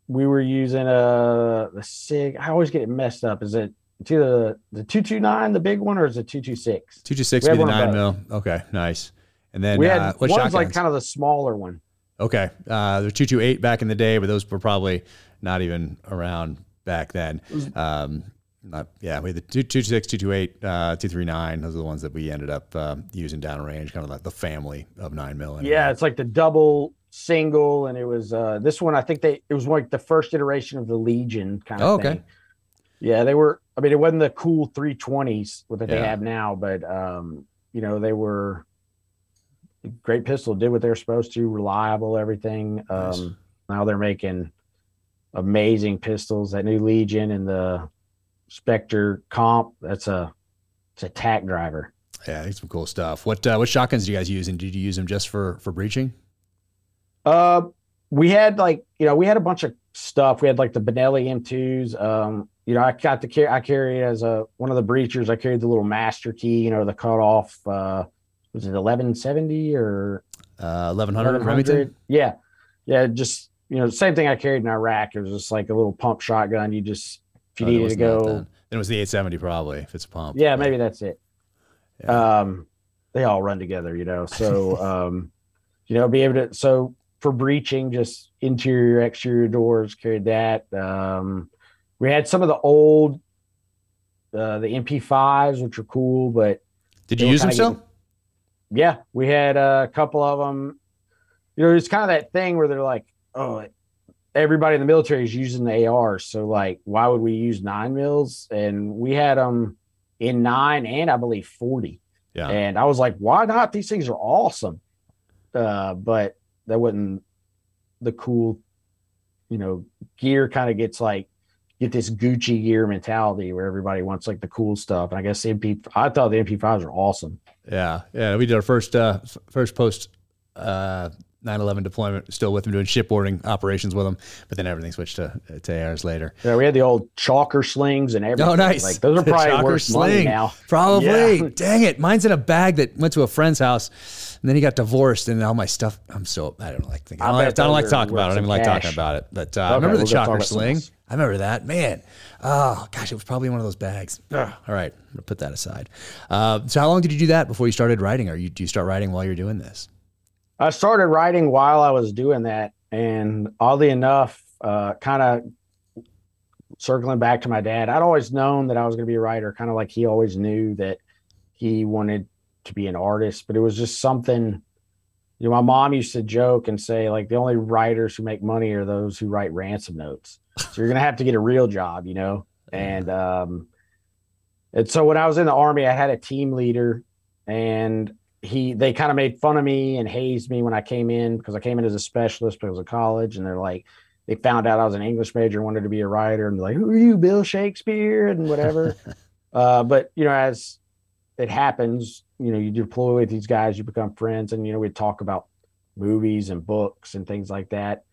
We were using a the sig. I always get it messed up. Is it to the the two two nine, the big one, or is it two two six? Two two six be the nine mil. Okay, nice. And then we had uh, what one's like kind of the smaller one. Okay, uh, the two two eight back in the day, but those were probably not even around back then. Um, not yeah, we had the two two six, two two eight, uh, two three nine. Those are the ones that we ended up um, using downrange, kind of like the family of nine mil. Anyway. Yeah, it's like the double single, and it was uh, this one. I think they it was like the first iteration of the Legion kind of oh, okay. thing. Yeah, they were. I mean, it wasn't the cool 320s that yeah. they have now, but um, you know, they were great pistol, did what they're supposed to, reliable, everything. Nice. Um, now they're making amazing pistols. That new Legion and the Spectre Comp, that's a it's a tack driver. Yeah, I think some cool stuff. What uh, what shotguns do you guys use, and did you use them just for for breaching? Uh, we had like you know we had a bunch of stuff. We had like the Benelli M2s. Um, you know, I got the carry. I carried as a one of the breachers. I carried the little master key. You know, the cut off. Uh, was it 1170 or uh, 1100 Remington? Yeah. Yeah. Just, you know, same thing I carried in Iraq. It was just like a little pump shotgun. You just, if you oh, needed to go. Then. it was the 870 probably, if it's a pump. Yeah, maybe that's it. Yeah. Um, they all run together, you know. So, um, you know, be able to, so for breaching, just interior, exterior doors, carried that. Um, we had some of the old, uh, the MP5s, which are cool, but did you use them still? yeah, we had a couple of them. You know, it's kind of that thing where they're like, oh, everybody in the military is using the AR, so like, why would we use nine mils? And we had them in nine and I believe forty. Yeah. And I was like, why not? These things are awesome. Uh, but that wasn't the cool, you know, gear kind of gets like get this Gucci gear mentality where everybody wants like the cool stuff. And I guess MP, I thought the MP5s were awesome. Yeah, yeah. We did our first uh, first post uh, 9/11 deployment, still with them doing shipboarding operations with them, but then everything switched to to ARs later. Yeah, we had the old chalker slings and everything. Oh, nice! Like those are probably worth sling. money now. Probably. Yeah. Dang it! Mine's in a bag that went to a friend's house, and then he got divorced, and all my stuff. I'm so I don't like thinking. I, I don't, don't like talking about it. I don't even like talking about it. But uh, okay, I remember the chalker sling. I remember that man. Oh gosh, it was probably one of those bags. Ugh. All right, I'm gonna put that aside. Uh, so, how long did you do that before you started writing? Or you do you start writing while you're doing this? I started writing while I was doing that, and oddly enough, uh, kind of circling back to my dad, I'd always known that I was going to be a writer, kind of like he always knew that he wanted to be an artist, but it was just something. You know, my mom used to joke and say, like, the only writers who make money are those who write ransom notes. So you're going to have to get a real job, you know? And, um, and so when I was in the army, I had a team leader and he they kind of made fun of me and hazed me when I came in because I came in as a specialist because of college, and they're like, they found out I was an English major, wanted to be a writer, and they're like, "Who are you, Bill Shakespeare?" and whatever. uh, but you know, as it happens, you know, you deploy with these guys, you become friends, and you know, we talk about movies and books and things like that.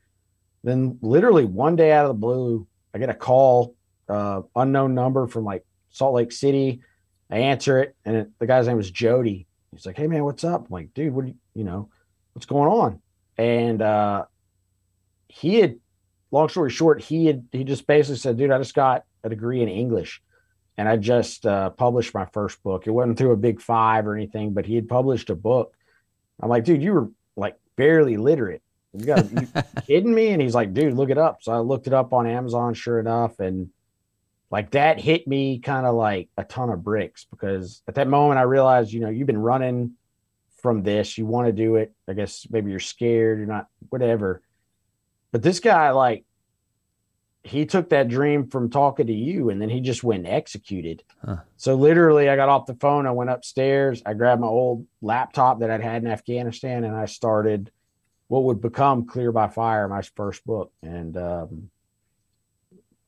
Then, literally one day out of the blue, I get a call, uh, unknown number from like Salt Lake City. I answer it, and it, the guy's name was Jody He's like, "Hey man, what's up?" I'm like, "Dude, what do you, you know, what's going on?" And uh, he had, long story short, he had he just basically said, "Dude, I just got a degree in English, and I just uh, published my first book. It wasn't through a big five or anything, but he had published a book." I'm like, "Dude, you were like barely literate. You got you kidding me?" And he's like, "Dude, look it up." So I looked it up on Amazon, sure enough, and like that hit me kind of like a ton of bricks because at that moment I realized, you know, you've been running from this, you want to do it. I guess maybe you're scared, you're not, whatever. But this guy, like, he took that dream from talking to you and then he just went and executed. Huh. So literally I got off the phone, I went upstairs, I grabbed my old laptop that I'd had in Afghanistan and I started what would become Clear by Fire, my first book. And um,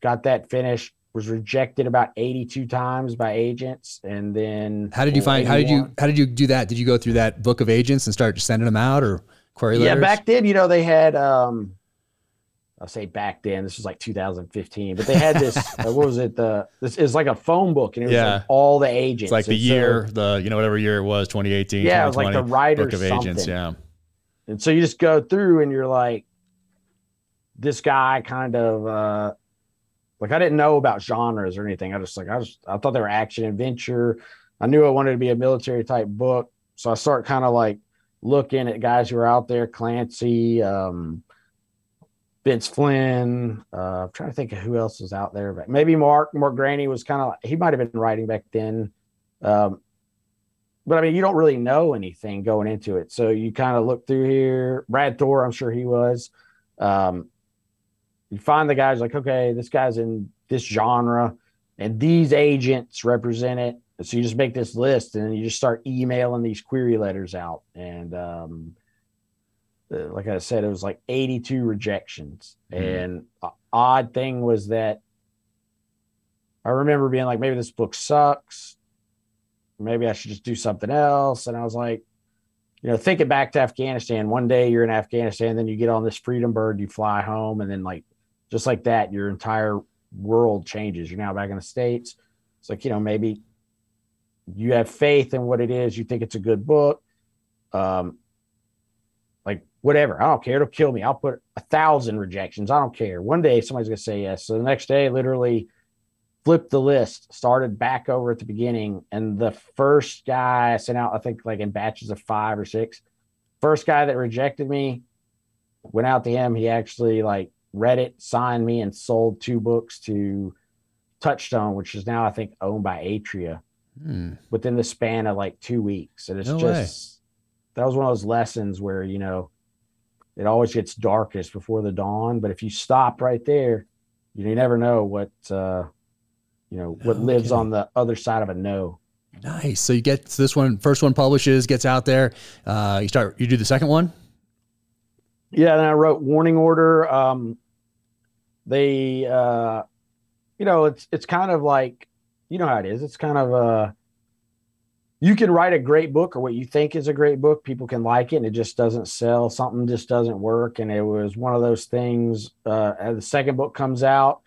got that finished, was rejected about 82 times by agents. And then how did you find, 81. how did you, how did you do that? Did you go through that book of agents and start sending them out or query letters? Yeah, back then, you know, they had, um, I'll say back then, this was like 2015, but they had this, uh, what was it? The, this is like a phone book and it was yeah. like all the agents. It's like the and year, so, the, you know, whatever year it was, 2018, yeah, it was like the writer's book of something. agents. Yeah. And so you just go through and you're like, this guy kind of, uh, like I didn't know about genres or anything. I just like, I just, I thought they were action adventure. I knew I wanted to be a military type book. So I start kind of like looking at guys who are out there, Clancy, um, Vince Flynn. Uh, I'm trying to think of who else was out there, but maybe Mark Mark Greaney was kind of he might have been writing back then. Um, but I mean, you don't really know anything going into it, so you kind of look through here. Brad Thor, I'm sure he was. Um, you find the guys like, okay, this guy's in this genre, and these agents represent it. So you just make this list, and you just start emailing these query letters out, and um, uh, like I said, it was like 82 rejections. Mm-hmm. And odd thing was that I remember being like, maybe this book sucks. Maybe I should just do something else. And I was like, you know, thinking back to Afghanistan, one day you're in Afghanistan, then you get on this freedom bird, you fly home, and then like just like that, your entire world changes. You're now back in the States. It's like, you know, maybe you have faith in what it is, you think it's a good book. Um, like whatever. I don't care. It'll kill me. I'll put a thousand rejections. I don't care. One day somebody's gonna say yes. So the next day, literally flipped the list, started back over at the beginning, and the first guy I sent out, I think like in batches of five or six. First guy that rejected me, went out to him. He actually like read it, signed me, and sold two books to Touchstone, which is now I think owned by Atria. Hmm. Within the span of like two weeks, and it's no just way. that was one of those lessons where you know it always gets darkest before the dawn. But if you stop right there, you, never know what uh, you know what okay. lives on the other side of a no. Nice. So you get this one, first one publishes, gets out there. Uh, you start. You do the second one. Yeah, then I wrote Warning Order. Um, they, uh, you know, it's it's kind of like, you know how it is. It's kind of uh you can write a great book or what you think is a great book. People can like it and it just doesn't sell. Something just doesn't work. And it was one of those things uh the second book comes out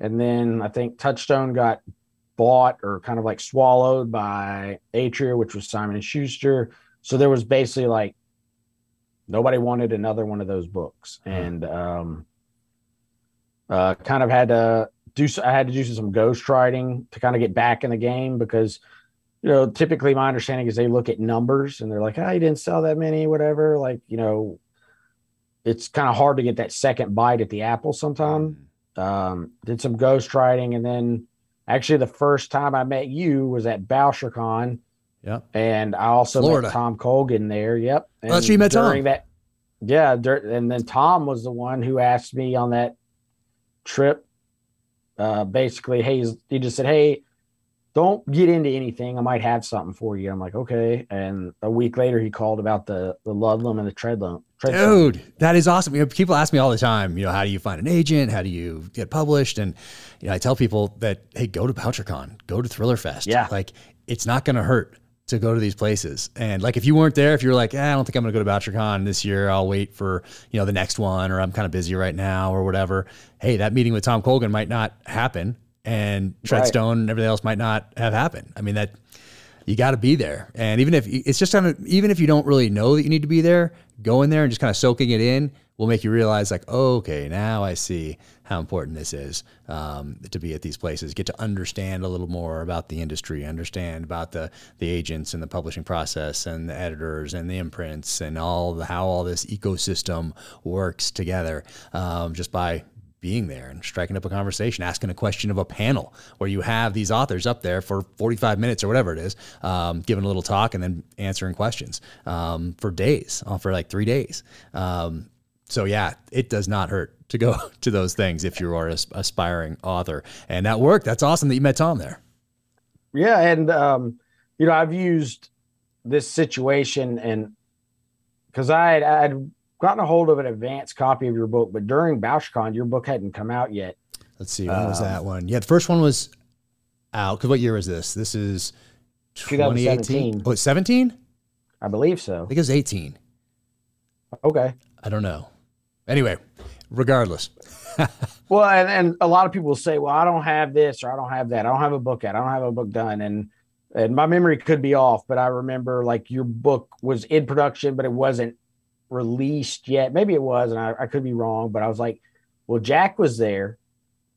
and then i think touchstone got bought or kind of like swallowed by atria which was simon and schuster. So there was basically like nobody wanted another one of those books. Hmm. and um uh kind of had to do i had to do some ghost writing to kind of get back in the game because you know, typically my understanding is they look at numbers and they're like, oh, you didn't sell that many, whatever. Like, you know, it's kind of hard to get that second bite at the apple sometime. Mm-hmm. Um, did some ghost writing. And then actually the first time I met you was at BoucherCon. Yep. And I also Florida. met Tom Colgan there. Yep. And oh, that's you met Tom. That, yeah. And then Tom was the one who asked me on that trip, uh, basically, hey, he just said, Hey, don't get into anything. I might have something for you. I'm like, okay. And a week later, he called about the the Ludlum and the Treadlum. Dude, that is awesome. You know, people ask me all the time, you know, how do you find an agent? How do you get published? And you know, I tell people that, hey, go to BoucherCon, go to Thriller Fest. Yeah. Like it's not gonna hurt to go to these places. And like if you weren't there, if you're like, eh, I don't think I'm gonna go to BoucherCon this year, I'll wait for, you know, the next one, or I'm kind of busy right now or whatever. Hey, that meeting with Tom Colgan might not happen and Treadstone right. and everything else might not have happened. I mean that you got to be there, and even if it's just kind of even if you don't really know that you need to be there, going there and just kind of soaking it in will make you realize like, oh, okay, now I see how important this is um, to be at these places. Get to understand a little more about the industry, understand about the the agents and the publishing process and the editors and the imprints and all the how all this ecosystem works together um, just by being there and striking up a conversation, asking a question of a panel where you have these authors up there for 45 minutes or whatever it is, um, giving a little talk and then answering questions um, for days, uh, for like three days. Um, so yeah, it does not hurt to go to those things if you are an aspiring author. And that worked. That's awesome that you met Tom there. Yeah, and um, you know, I've used this situation and because I had I'd gotten a hold of an advanced copy of your book, but during BoucherCon, your book hadn't come out yet. Let's see, when um, was that one? Yeah, the first one was out. Because what year is this? This is 2018. Oh, 17? I believe so. I think it was 18. Okay. I don't know. Anyway, regardless. well, and, and a lot of people will say, well, I don't have this or I don't have that. I don't have a book yet. I don't have a book done. And and my memory could be off, but I remember like your book was in production, but it wasn't released yet. Maybe it was, and I, I could be wrong, but I was like, well, Jack was there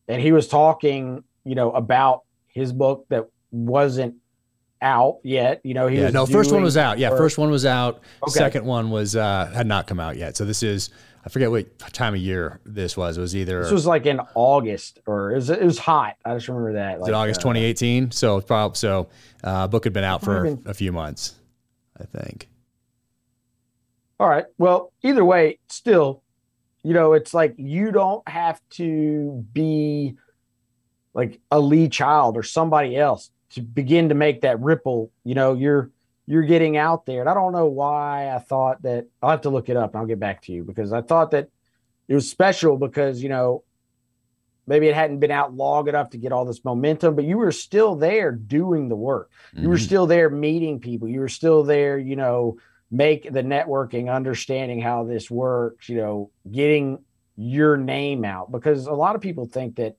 and he was talking, you know, about his book that wasn't out yet. You know, he yeah, no, first one was out. Yeah, first one was out. Okay. Second one was uh had not come out yet. So this is I forget what time of year this was. It was either this was like in August or it was, it was hot. I just remember that. Like, August uh, 2018? So probably so uh book had been out for even, a few months, I think. All right. Well, either way, still, you know, it's like you don't have to be like a Lee Child or somebody else to begin to make that ripple. You know, you're you're getting out there. And I don't know why I thought that I'll have to look it up and I'll get back to you because I thought that it was special because, you know, maybe it hadn't been out long enough to get all this momentum, but you were still there doing the work. Mm-hmm. You were mm-hmm. still there meeting people. You were still there, you know, make the networking, understanding how this works, you know, getting your name out because a lot of people think that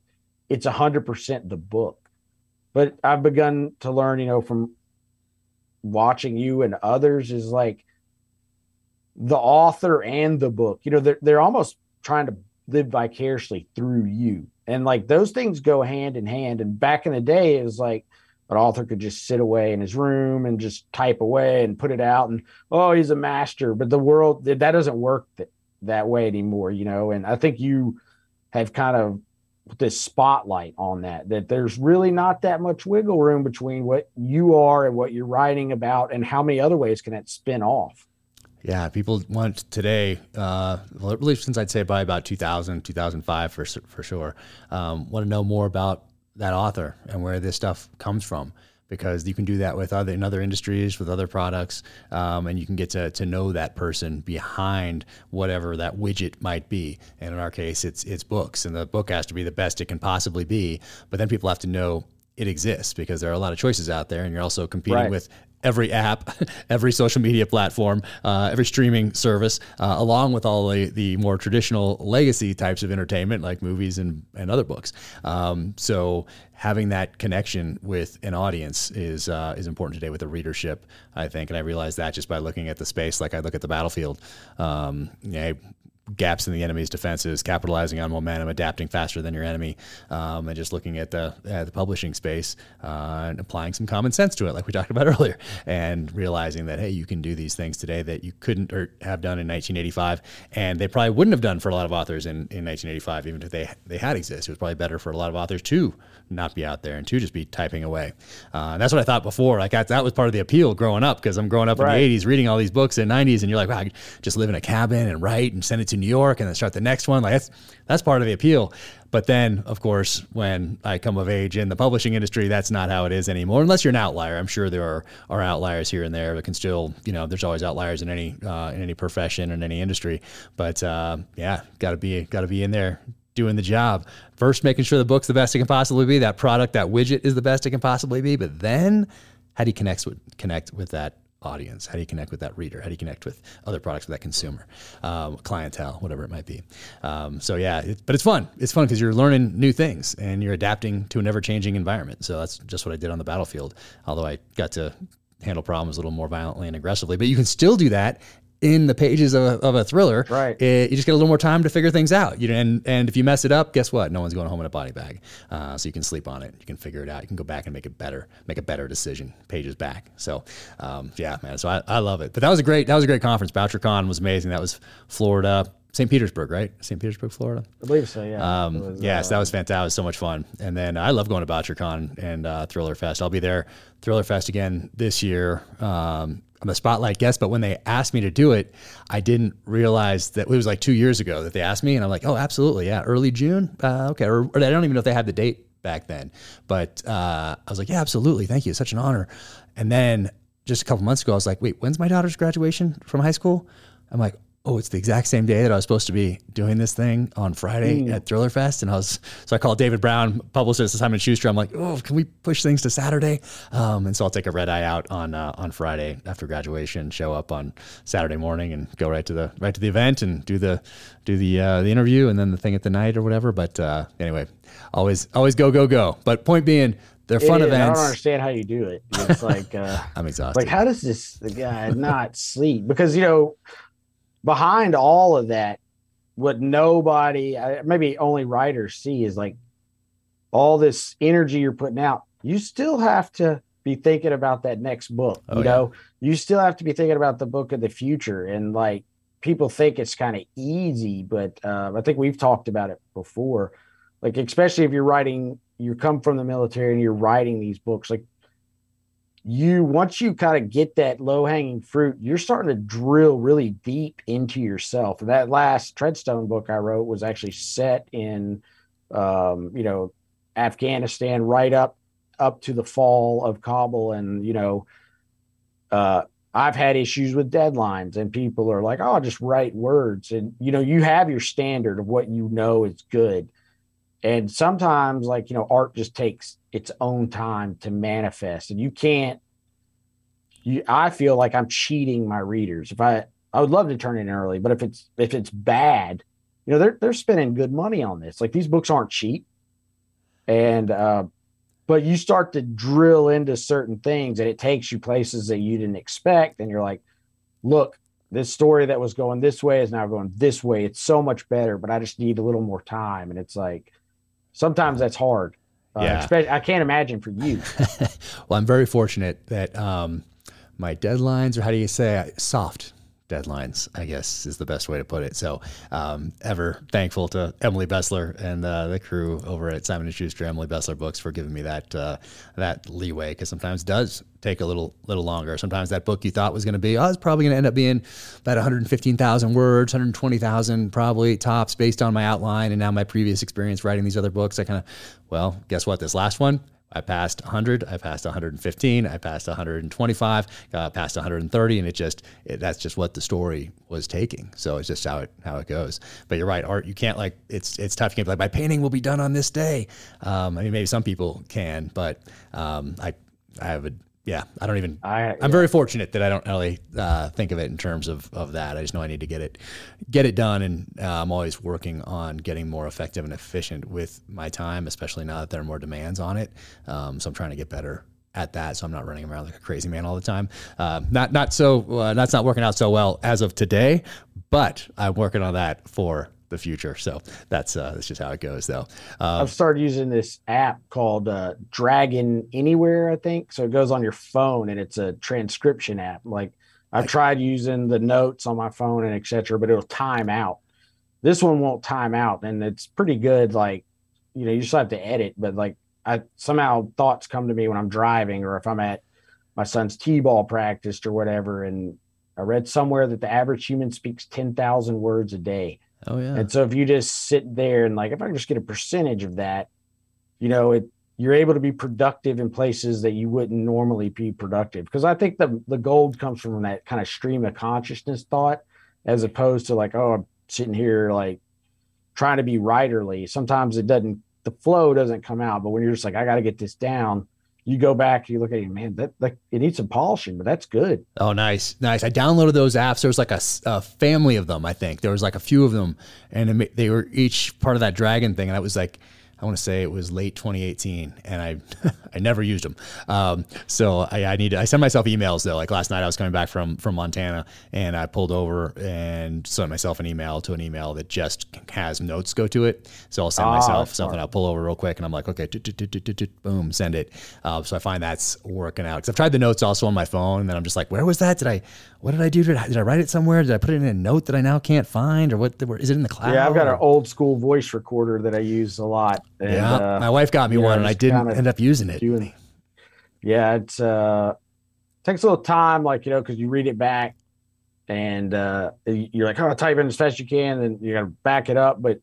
it's 100% the book. But I've begun to learn, you know, from watching you and others is like the author and the book. You know, they're they're almost trying to live vicariously through you. And like those things go hand in hand. And back in the day, it was like an author could just sit away in his room and just type away and put it out and oh he's a master. But the world that doesn't work that, that way anymore, you know. And I think you have kind of this spotlight on that that there's really not that much wiggle room between what you are and what you're writing about and how many other ways can that spin off. Yeah people want today uh well really since i'd say by about 2000 2005 for for sure um, want to know more about that author and where this stuff comes from because you can do that with other in other industries with other products um, and you can get to, to know that person behind whatever that widget might be and in our case it's it's books and the book has to be the best it can possibly be but then people have to know it exists because there are a lot of choices out there and you're also competing right. with every app, every social media platform, uh, every streaming service, uh, along with all the, the more traditional legacy types of entertainment like movies and, and other books. Um, so having that connection with an audience is uh, is important today with the readership, I think. And I realized that just by looking at the space, like I look at the battlefield. Um, gaps in the enemy's defenses, capitalizing on momentum, adapting faster than your enemy, um, and just looking at the at the publishing space uh, and applying some common sense to it, like we talked about earlier, and realizing that hey, you can do these things today that you couldn't or have done in 1985, and they probably wouldn't have done for a lot of authors in, in 1985, even if they they had existed. It was probably better for a lot of authors to not be out there and to just be typing away. Uh, and that's what I thought before. Like I, that was part of the appeal growing up because I'm growing up right. in the 80s, reading all these books in the 90s, and you're like, wow, just live in a cabin and write and send it to New York and then start the next one. Like that's that's part of the appeal. But then, of course, when I come of age in the publishing industry, that's not how it is anymore. Unless you're an outlier, I'm sure there are, are outliers here and there that can still, you know, there's always outliers in any uh, in any profession in any industry. But uh, yeah, got to be got to be in there doing the job. First, making sure the book's the best it can possibly be, that product, that widget is the best it can possibly be. But then, how do you connect with connect with that audience? How do you connect with that reader? How do you connect with other products with that consumer, um, clientele, whatever it might be? Um, so yeah, it, but it's fun. It's fun because you're learning new things and you're adapting to an ever-changing environment. So that's just what I did on the battlefield. Although I got to handle problems a little more violently and aggressively, but you can still do that in the pages of a, of a thriller, right? It, you just get a little more time to figure things out. You know, and and if you mess it up, guess what? No one's going home in a body bag. Uh, so you can sleep on it. You can figure it out. You can go back and make it better, make a better decision. Pages back. So um, yeah, man. So I, I love it. But that was a great that was a great conference. BoucherCon was amazing. That was Florida. St. Petersburg, right? St. Petersburg, Florida. I believe so. Yeah. Um, was, yes, uh, that was fantastic. That was so much fun. And then I love going to BoucherCon and uh, Thriller Fest. I'll be there, Thriller Fest again this year um, I'm a spotlight guest, but when they asked me to do it, I didn't realize that it was like two years ago that they asked me, and I'm like, oh, absolutely, yeah, early June, uh, okay, or, or I don't even know if they had the date back then, but uh, I was like, yeah, absolutely, thank you, such an honor. And then just a couple months ago, I was like, wait, when's my daughter's graduation from high school? I'm like, oh, it's the exact same day that I was supposed to be doing this thing on Friday mm. at Thriller Fest. And I was, so I called David Brown, publicist at Simon Schuster. I'm like, oh, can we push things to Saturday? Um, and so I'll take a red eye out on, uh, on Friday after graduation, show up on Saturday morning and go right to the, right to the event and do the, do the, uh, the interview and then the thing at the night or whatever. But, uh, anyway, always, always go, go, go. But point being, they're fun it, events. I don't understand how you do it. It's like uh, I'm exhausted. Like, how does this guy not sleep? Because you know, behind all of that, what nobody, maybe only writers see is like all this energy you're putting out. You still have to be thinking about that next book. Oh, you know, yeah. you still have to be thinking about the book of the future. And like people think it's kind of easy, but uh, I think we've talked about it before. Like, especially if you're writing, you come from the military and you're writing these books, like you once you kind of get that low hanging fruit, you're starting to drill really deep into yourself. And that last Treadstone book I wrote was actually set in, um, you know, Afghanistan, right up up to the fall of Kabul, and you know, uh, I've had issues with deadlines, and people are like, "Oh, I'll just write words," and you know, you have your standard of what you know is good, and sometimes, like you know, art just takes its own time to manifest and you can't you i feel like i'm cheating my readers. If i i would love to turn in early but if it's if it's bad you know they're they're spending good money on this. Like these books aren't cheap. And uh but you start to drill into certain things and it takes you places that you didn't expect and you're like look this story that was going this way is now going this way. It's so much better but i just need a little more time. And it's like sometimes that's hard uh, yeah. I can't imagine for you. well, I'm very fortunate that um, my deadlines, or how do you say, soft deadlines, I guess is the best way to put it. So, um, ever thankful to Emily Bestler and uh, the crew over at Simon Schuster, Emily Bestler Books, for giving me that uh, that leeway because sometimes it does take a little little longer. Sometimes that book you thought was going to be, oh, it's probably going to end up being about 115,000 words, 120,000 probably tops based on my outline and now my previous experience writing these other books. I kind of, well, guess what? This last one I passed 100, I passed 115, I passed 125, uh, passed 130, and it just it, that's just what the story was taking. So it's just how it how it goes. But you're right, art. You can't like it's it's tough. You can't be like my painting will be done on this day. Um, I mean, maybe some people can, but um, I I have a yeah, I don't even. I, am yeah. very fortunate that I don't really uh, think of it in terms of, of that. I just know I need to get it get it done, and uh, I'm always working on getting more effective and efficient with my time, especially now that there are more demands on it. Um, so I'm trying to get better at that, so I'm not running around like a crazy man all the time. Uh, not not so uh, that's not working out so well as of today, but I'm working on that for the future. So that's uh, that's just how it goes, though. Um, I've started using this app called uh, Dragon Anywhere, I think. So it goes on your phone, and it's a transcription app. Like I've tried using the notes on my phone and etc., but it'll time out. This one won't time out, and it's pretty good. Like you know, you just have to edit, but like I somehow thoughts come to me when I'm driving or if I'm at my son's t-ball practice or whatever, and I read somewhere that the average human speaks 10,000 words a day. Oh yeah. And so if you just sit there and like if I just get a percentage of that, you know, it you're able to be productive in places that you wouldn't normally be productive. Because I think the the gold comes from that kind of stream of consciousness thought, as opposed to like, oh, I'm sitting here like trying to be writerly. Sometimes it doesn't the flow doesn't come out, but when you're just like, I gotta get this down, you go back, you look at it, man, that, that it needs some polishing, but that's good. Oh, nice, nice. I downloaded those apps. There was like a, a family of them. I think there was like a few of them, and they were each part of that dragon thing. And I was like, I want to say it was late 2018, and I I never used them. Um, so I, I need to, I send myself emails though. Like last night, I was coming back from from Montana, and I pulled over and sent myself an email to an email that just has notes go to it. So I'll send ah, myself something. I'll pull over real quick, and I'm like, okay, boom, send it. Uh, so I find that's working out because I've tried the notes also on my phone, and then I'm just like, where was that? Did I what did I do? Did I, did I write it somewhere? Did I put it in a note that I now can't find, or what? Is it in the cloud? Yeah, I've got an old school voice recorder that I use a lot. And, yeah, uh, my wife got me one, and I didn't end up using it. Doing, yeah, it uh, takes a little time, like you know, because you read it back, and uh, you're like, oh, type in as fast as you can, and you got to back it up. But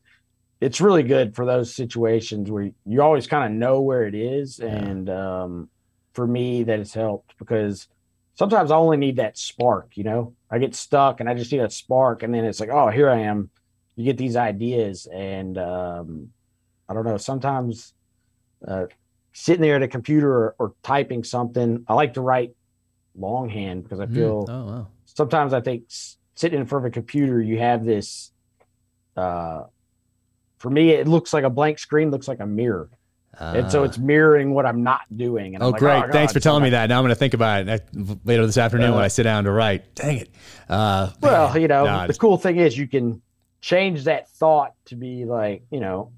it's really good for those situations where you always kind of know where it is, yeah. and um, for me, that has helped because sometimes I only need that spark. You know, I get stuck, and I just need a spark, and then it's like, oh, here I am. You get these ideas, and um, I don't know. Sometimes uh, sitting there at a computer or, or, typing something, I like to write longhand because I mm-hmm. feel. Mm. Oh, wow sometimes I think sitting in front of a computer, you have this. Uh, for me, it looks like a blank screen, looks like a mirror. Uh, and so it's mirroring what I'm not doing. oh, like, great. Oh, Thanks for telling me that. Now I'm going to think about it later this afternoon uh, when I sit down to write. Dang it. Uh, well, man. you know, no, the cool thing is you can change that thought to be like, you know,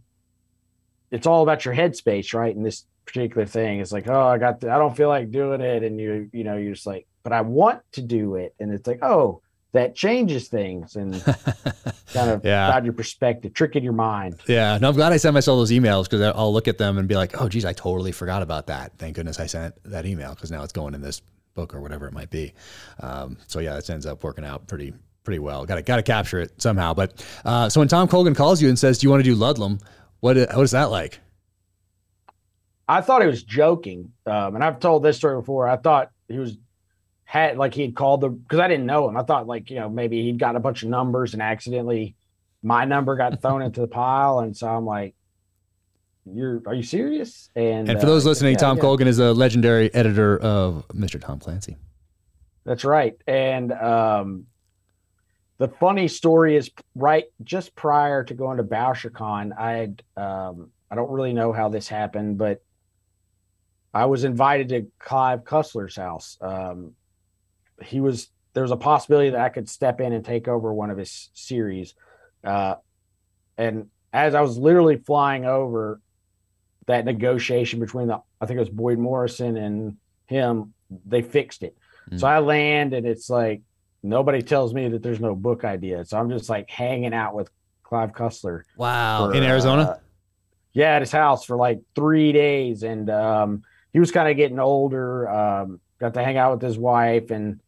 it's all about your headspace, right? In this particular thing, it's like, oh, I got, the, I don't feel like doing it, and you, you know, you're just like, but I want to do it. And it's like, oh, that changes things and kind of yeah. out your perspective, tricking your mind. Yeah. No, I'm glad I sent myself those emails because I'll look at them and be like, oh, geez, I totally forgot about that. Thank goodness I sent that email because now it's going in this book or whatever it might be. Um, so yeah, this ends up working out pretty pretty well. Got to got to capture it somehow. But uh, so when Tom Colgan calls you and says, "Do you want to do Ludlum?" What what is that like? I thought he was joking, um, and I've told this story before. I thought he was had like he had called the because I didn't know him. I thought like you know maybe he'd got a bunch of numbers and accidentally my number got thrown into the pile, and so I'm like, "You're are you serious?" And and for uh, those listening, yeah, Tom yeah. Colgan is a legendary editor of Mr. Tom Clancy. That's right, and um, the funny story is right just prior to going to BoucherCon, I had um, I don't really know how this happened, but I was invited to Clive Cussler's house. Um, he was there was a possibility that I could step in and take over one of his series. Uh, and as I was literally flying over that negotiation between the I think it was Boyd Morrison and him, they fixed it. Mm. So I land and it's like nobody tells me that there's no book idea. So I'm just like hanging out with Clive Cussler. Wow. For, in Arizona? Uh, yeah, at his house for like three days. And um, he was kind of getting older. Um, got to hang out with his wife and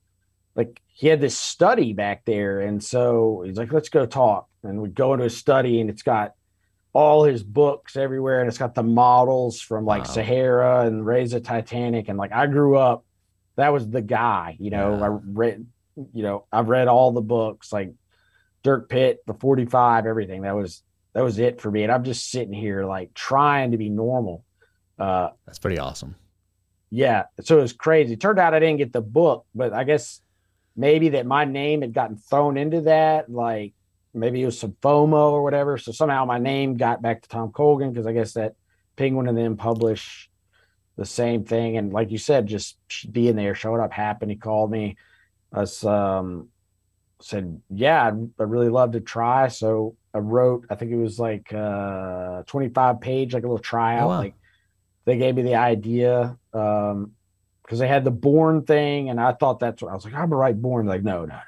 like he had this study back there. And so he's like, let's go talk. And we go into his study and it's got all his books everywhere. And it's got the models from like wow. Sahara and Raise the Titanic. And like I grew up, that was the guy, you know, yeah. I read, you know, I've read all the books like Dirk Pitt, the 45, everything. That was, that was it for me. And I'm just sitting here like trying to be normal. Uh, That's pretty awesome. Yeah. So it was crazy. It turned out I didn't get the book, but I guess maybe that my name had gotten thrown into that, like maybe it was some FOMO or whatever. So somehow my name got back to Tom Colgan because I guess that Penguin and them publish the same thing. And like you said, just being there, showed up, happened. He called me. Us um, said, "Yeah, I'd, I'd, really love to try." So I wrote. I think it was like uh, 25 page, like a little tryout. Oh, wow. Like they gave me the idea. Um, because they had the Bourne thing, and I thought that's what I was like. I'm gonna write Bourne. Like, no, no, no.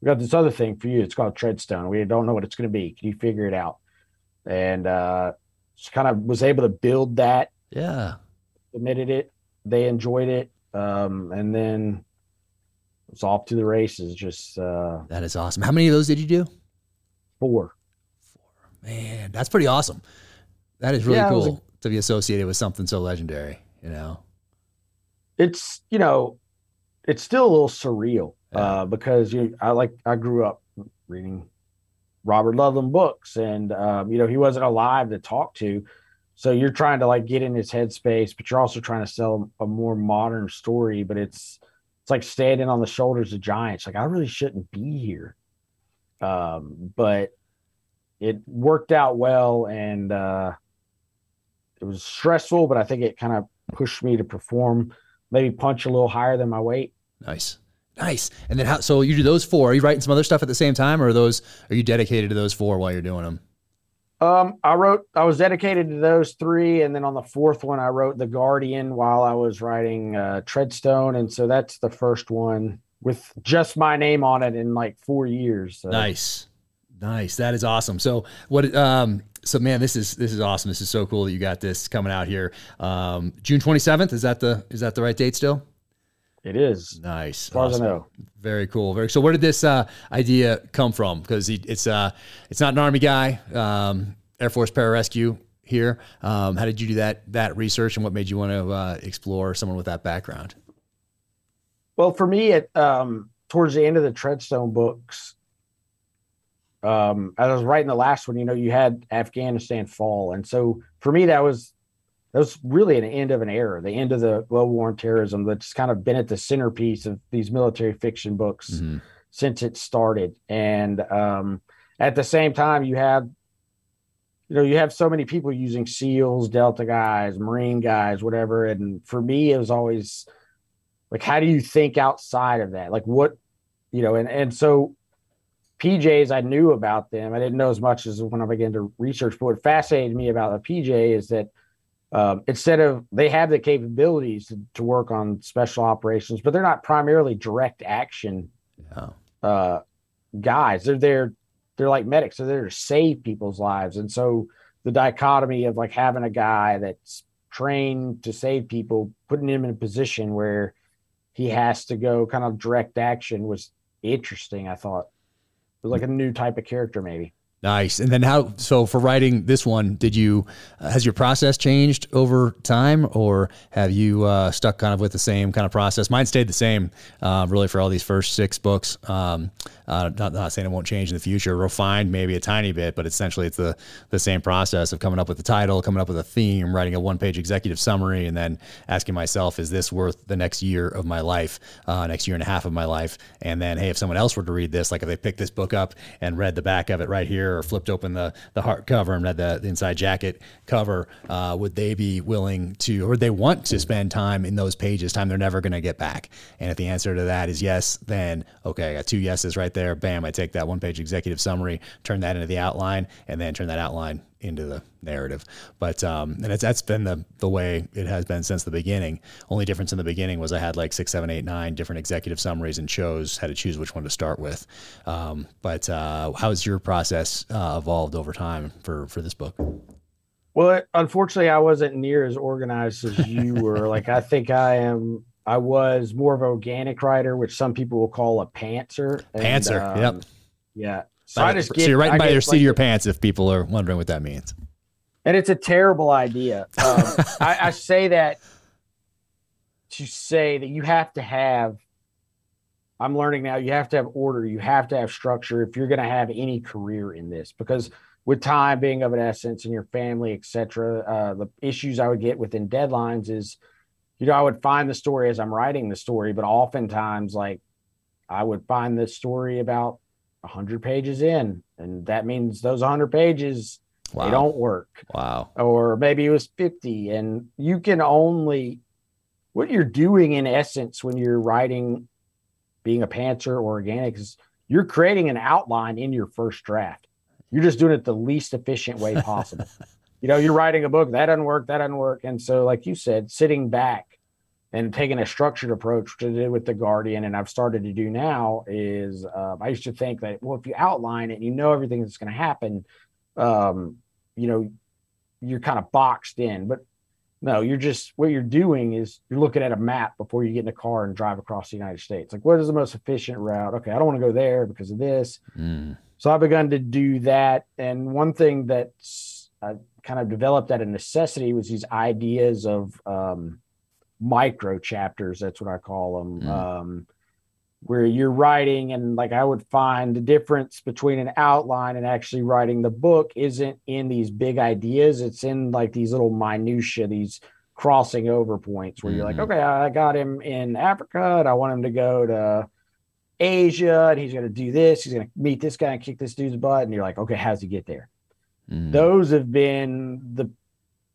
We got this other thing for you. It's called Treadstone. We don't know what it's gonna be. Can you figure it out? And uh, just kind of was able to build that. Yeah. Submitted it. They enjoyed it, um, and then it's off to the races. Just uh, that is awesome. How many of those did you do? Four. Four. Man, that's pretty awesome. That is really yeah, cool a, to be associated with something so legendary. You know it's you know it's still a little surreal yeah. uh, because you I like I grew up reading Robert Ludlum books, and um, you know he wasn't alive to talk to, so you're trying to like get in his headspace, but you're also trying to sell a more modern story. But it's it's like standing on the shoulders of giants. Like I really shouldn't be here, um, but it worked out well, and uh, it was stressful, but I think it kind of pushed me to perform maybe punch a little higher than my weight. Nice. Nice. And then how, so you do those four. Are you writing some other stuff at the same time or are those, are you dedicated to those four while you're doing them? Um, I wrote, I was dedicated to those three. And then on the fourth one, I wrote The Guardian while I was writing uh, Treadstone. And so that's the first one with just my name on it in like four years. So. Nice. Nice. That is awesome. So what, um, so man, this is this is awesome. This is so cool that you got this coming out here. Um, June twenty seventh is that the is that the right date still? It is nice. As far awesome. as I know. Very cool. Very so. Where did this uh, idea come from? Because it's uh, it's not an army guy. Um, Air Force pararescue here. Um, how did you do that that research, and what made you want to uh, explore someone with that background? Well, for me, it um, towards the end of the Treadstone books, um, as I was writing the last one. You know, you had Afghanistan fall, and so for me, that was that was really an end of an era, the end of the well war on terrorism that's kind of been at the centerpiece of these military fiction books mm-hmm. since it started. And um, at the same time, you have you know, you have so many people using SEALs, Delta guys, Marine guys, whatever. And for me, it was always like, how do you think outside of that? Like, what, you know, and and so PJs, I knew about them. I didn't know as much as when I began to research. But what fascinated me about a PJ is that um, instead of they have the capabilities to, to, work on special operations, but they're not primarily direct action uh, guys. They're there they're like medics. So they're there to save people's lives. And so the dichotomy of like having a guy that's trained to save people, putting him in a position where he has to go kind of direct action was interesting. I thought it was like a new type of character, maybe. Nice. And then how? So for writing this one, did you uh, has your process changed over time, or have you uh, stuck kind of with the same kind of process? Mine stayed the same, uh, really, for all these first six books. Um, uh, not, not saying it won't change in the future, refined maybe a tiny bit, but essentially it's the the same process of coming up with the title, coming up with a theme, writing a one page executive summary, and then asking myself, is this worth the next year of my life, uh, next year and a half of my life? And then, hey, if someone else were to read this, like if they picked this book up and read the back of it right here or flipped open the the heart cover and read the, the inside jacket cover, uh, would they be willing to, or would they want to spend time in those pages, time they're never going to get back? And if the answer to that is yes, then okay, I got two yeses right there. Bam, I take that one page executive summary, turn that into the outline, and then turn that outline into the narrative. But um, and it's, that's been the the way it has been since the beginning. Only difference in the beginning was I had like six, seven, eight, nine different executive summaries and chose how to choose which one to start with. Um, but uh, has your process uh, evolved over time for for this book? Well, unfortunately, I wasn't near as organized as you were. like I think I am. I was more of an organic writer, which some people will call a pantser. Pantser, um, yep. Yeah, so, I just get, so you're right I by your seat like, of your pants if people are wondering what that means. And it's a terrible idea. Um, I, I say that to say that you have to have I'm learning now you have to have order, you have to have structure if you're going to have any career in this because with time being of an essence and your family, etc. Uh, the issues I would get within deadlines is, you know, I would find the story as I'm writing the story, but oftentimes like I would find the story about 100 pages in and that means those 100 pages wow. they don't work. Wow. Or maybe it was 50 and you can only what you're doing in essence when you're writing being a pantser or organic is you're creating an outline in your first draft. You're just doing it the least efficient way possible. You know you're writing a book that doesn't work that doesn't work. And so like you said sitting back and taking a structured approach to do with the guardian and i've started to do now is uh, i used to think that well if you outline it and you know everything that's going to happen um, you know you're kind of boxed in. But no you're just what you're doing is you're looking at a map before you get in a car and drive across the united states. Like what is the most efficient route? Okay i don't want to go there because of this. Mm. so i've begun to do that. And one thing that's I kind of developed out of necessity was these ideas of um, micro chapters. That's what I call them. Mm. Um, where you're writing and like I would find the difference between an outline and actually writing the book isn't in these big ideas. It's in like these little minutia, these crossing over points where mm-hmm. you're like, mm-hmm. okay, I got him in Africa and I want him to go to Asia and he's going to do this. He's going to meet this guy and kick this dude's butt. And you're like, okay, how's he get there? Mm-hmm. Those have been the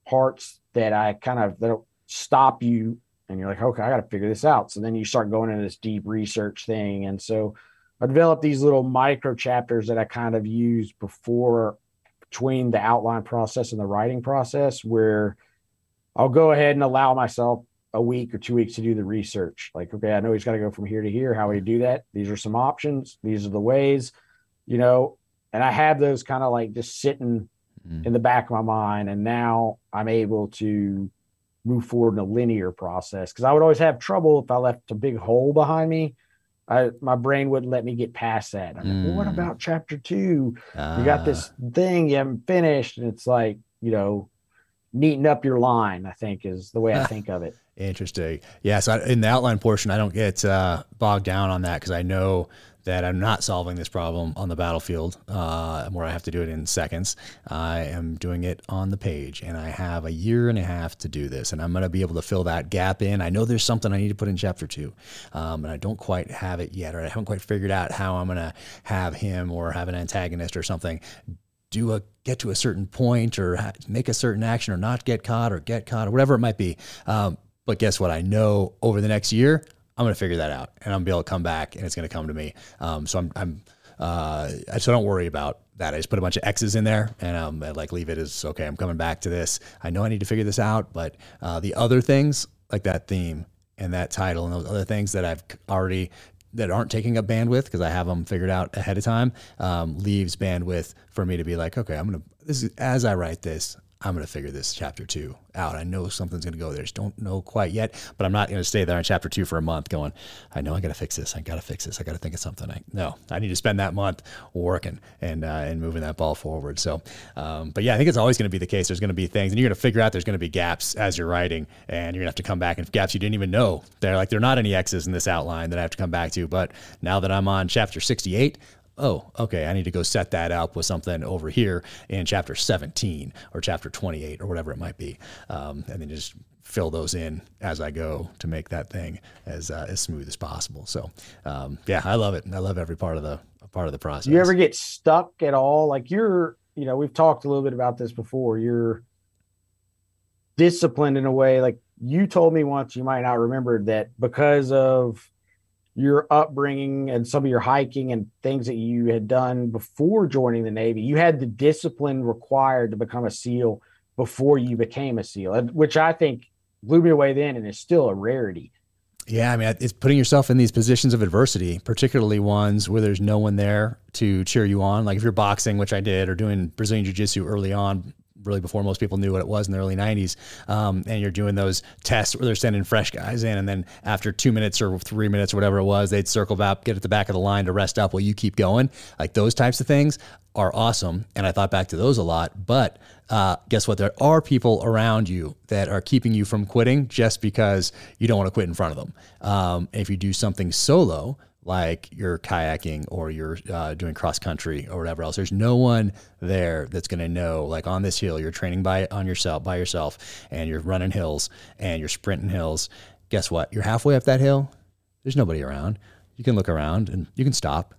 parts that I kind of that stop you and you're like, okay, I got to figure this out. So then you start going into this deep research thing. And so I developed these little micro chapters that I kind of use before between the outline process and the writing process where I'll go ahead and allow myself a week or two weeks to do the research. Like, okay, I know he's got to go from here to here. How would he do that? These are some options. These are the ways, you know, and I have those kind of like just sitting mm. in the back of my mind. And now I'm able to move forward in a linear process because I would always have trouble if I left a big hole behind me. I, my brain wouldn't let me get past that. I'm like, well, what Mm. about chapter two? you got Ah, this thing you haven't finished, and it's like, you know, neaten up your line, I think is the way I think of it. Interesting. Yeah. So I, in the outline portion, I don't get uh, bogged down on that because I know that I'm not solving this problem on the battlefield uh, where I have to do it in seconds. I am doing it on the page, and I have a year and a half to do this, and I'm going to be able to fill that gap in. I know there's something I need to put in chapter two, um, and I don't quite have it yet, or I haven't quite figured out how I'm going to have him or have an antagonist or something do a get to a certain point or make a certain action or not get caught or get caught or whatever it might be. Um, but guess what? I know over the next year, I'm to figure that out and I'm to be able to come back and it's to come to me. Um, so I'm, I'm, uh, so don't worry about that. I just put a bunch of X's in there and um, I like leave it as okay. I'm coming back to this. I know I need to figure this out, but uh, the other things like that theme and that title and those other things that I've already that aren't taking up bandwidth because I have them figured out ahead of time um, leaves bandwidth for me to be like, okay, I'm gonna this is as I write this, I'm gonna figure this chapter two out. I know something's gonna go there. Just don't know quite yet, but I'm not gonna stay there in chapter two for a month going, I know I gotta fix this. I gotta fix this. I gotta think of something. I no, I need to spend that month working and uh, and moving that ball forward. So, um, but yeah, I think it's always gonna be the case. There's gonna be things, and you're gonna figure out there's gonna be gaps as you're writing, and you're gonna have to come back and gaps you didn't even know. They're like there are not any X's in this outline that I have to come back to. But now that I'm on chapter 68 oh, okay, I need to go set that up with something over here in chapter 17 or chapter 28 or whatever it might be. Um, and then just fill those in as I go to make that thing as, uh, as smooth as possible. So, um, yeah, I love it. I love every part of the part of the process. You ever get stuck at all? Like you're, you know, we've talked a little bit about this before. You're disciplined in a way. Like you told me once, you might not remember that because of your upbringing and some of your hiking and things that you had done before joining the Navy, you had the discipline required to become a SEAL before you became a SEAL, which I think blew me away then and is still a rarity. Yeah, I mean, it's putting yourself in these positions of adversity, particularly ones where there's no one there to cheer you on. Like if you're boxing, which I did, or doing Brazilian Jiu Jitsu early on, really before most people knew what it was in the early 90s, um, and you're doing those tests where they're sending fresh guys in, and then after two minutes or three minutes or whatever it was, they'd circle back, get at the back of the line to rest up while you keep going. Like those types of things are awesome. And I thought back to those a lot. But uh, guess what? There are people around you that are keeping you from quitting just because you don't want to quit in front of them. Um, if you do something solo, like you're kayaking or you're uh, doing cross country or whatever else, there's no one there that's going to know. Like on this hill, you're training by on yourself by yourself, and you're running hills and you're sprinting hills. Guess what? You're halfway up that hill. There's nobody around. You can look around and you can stop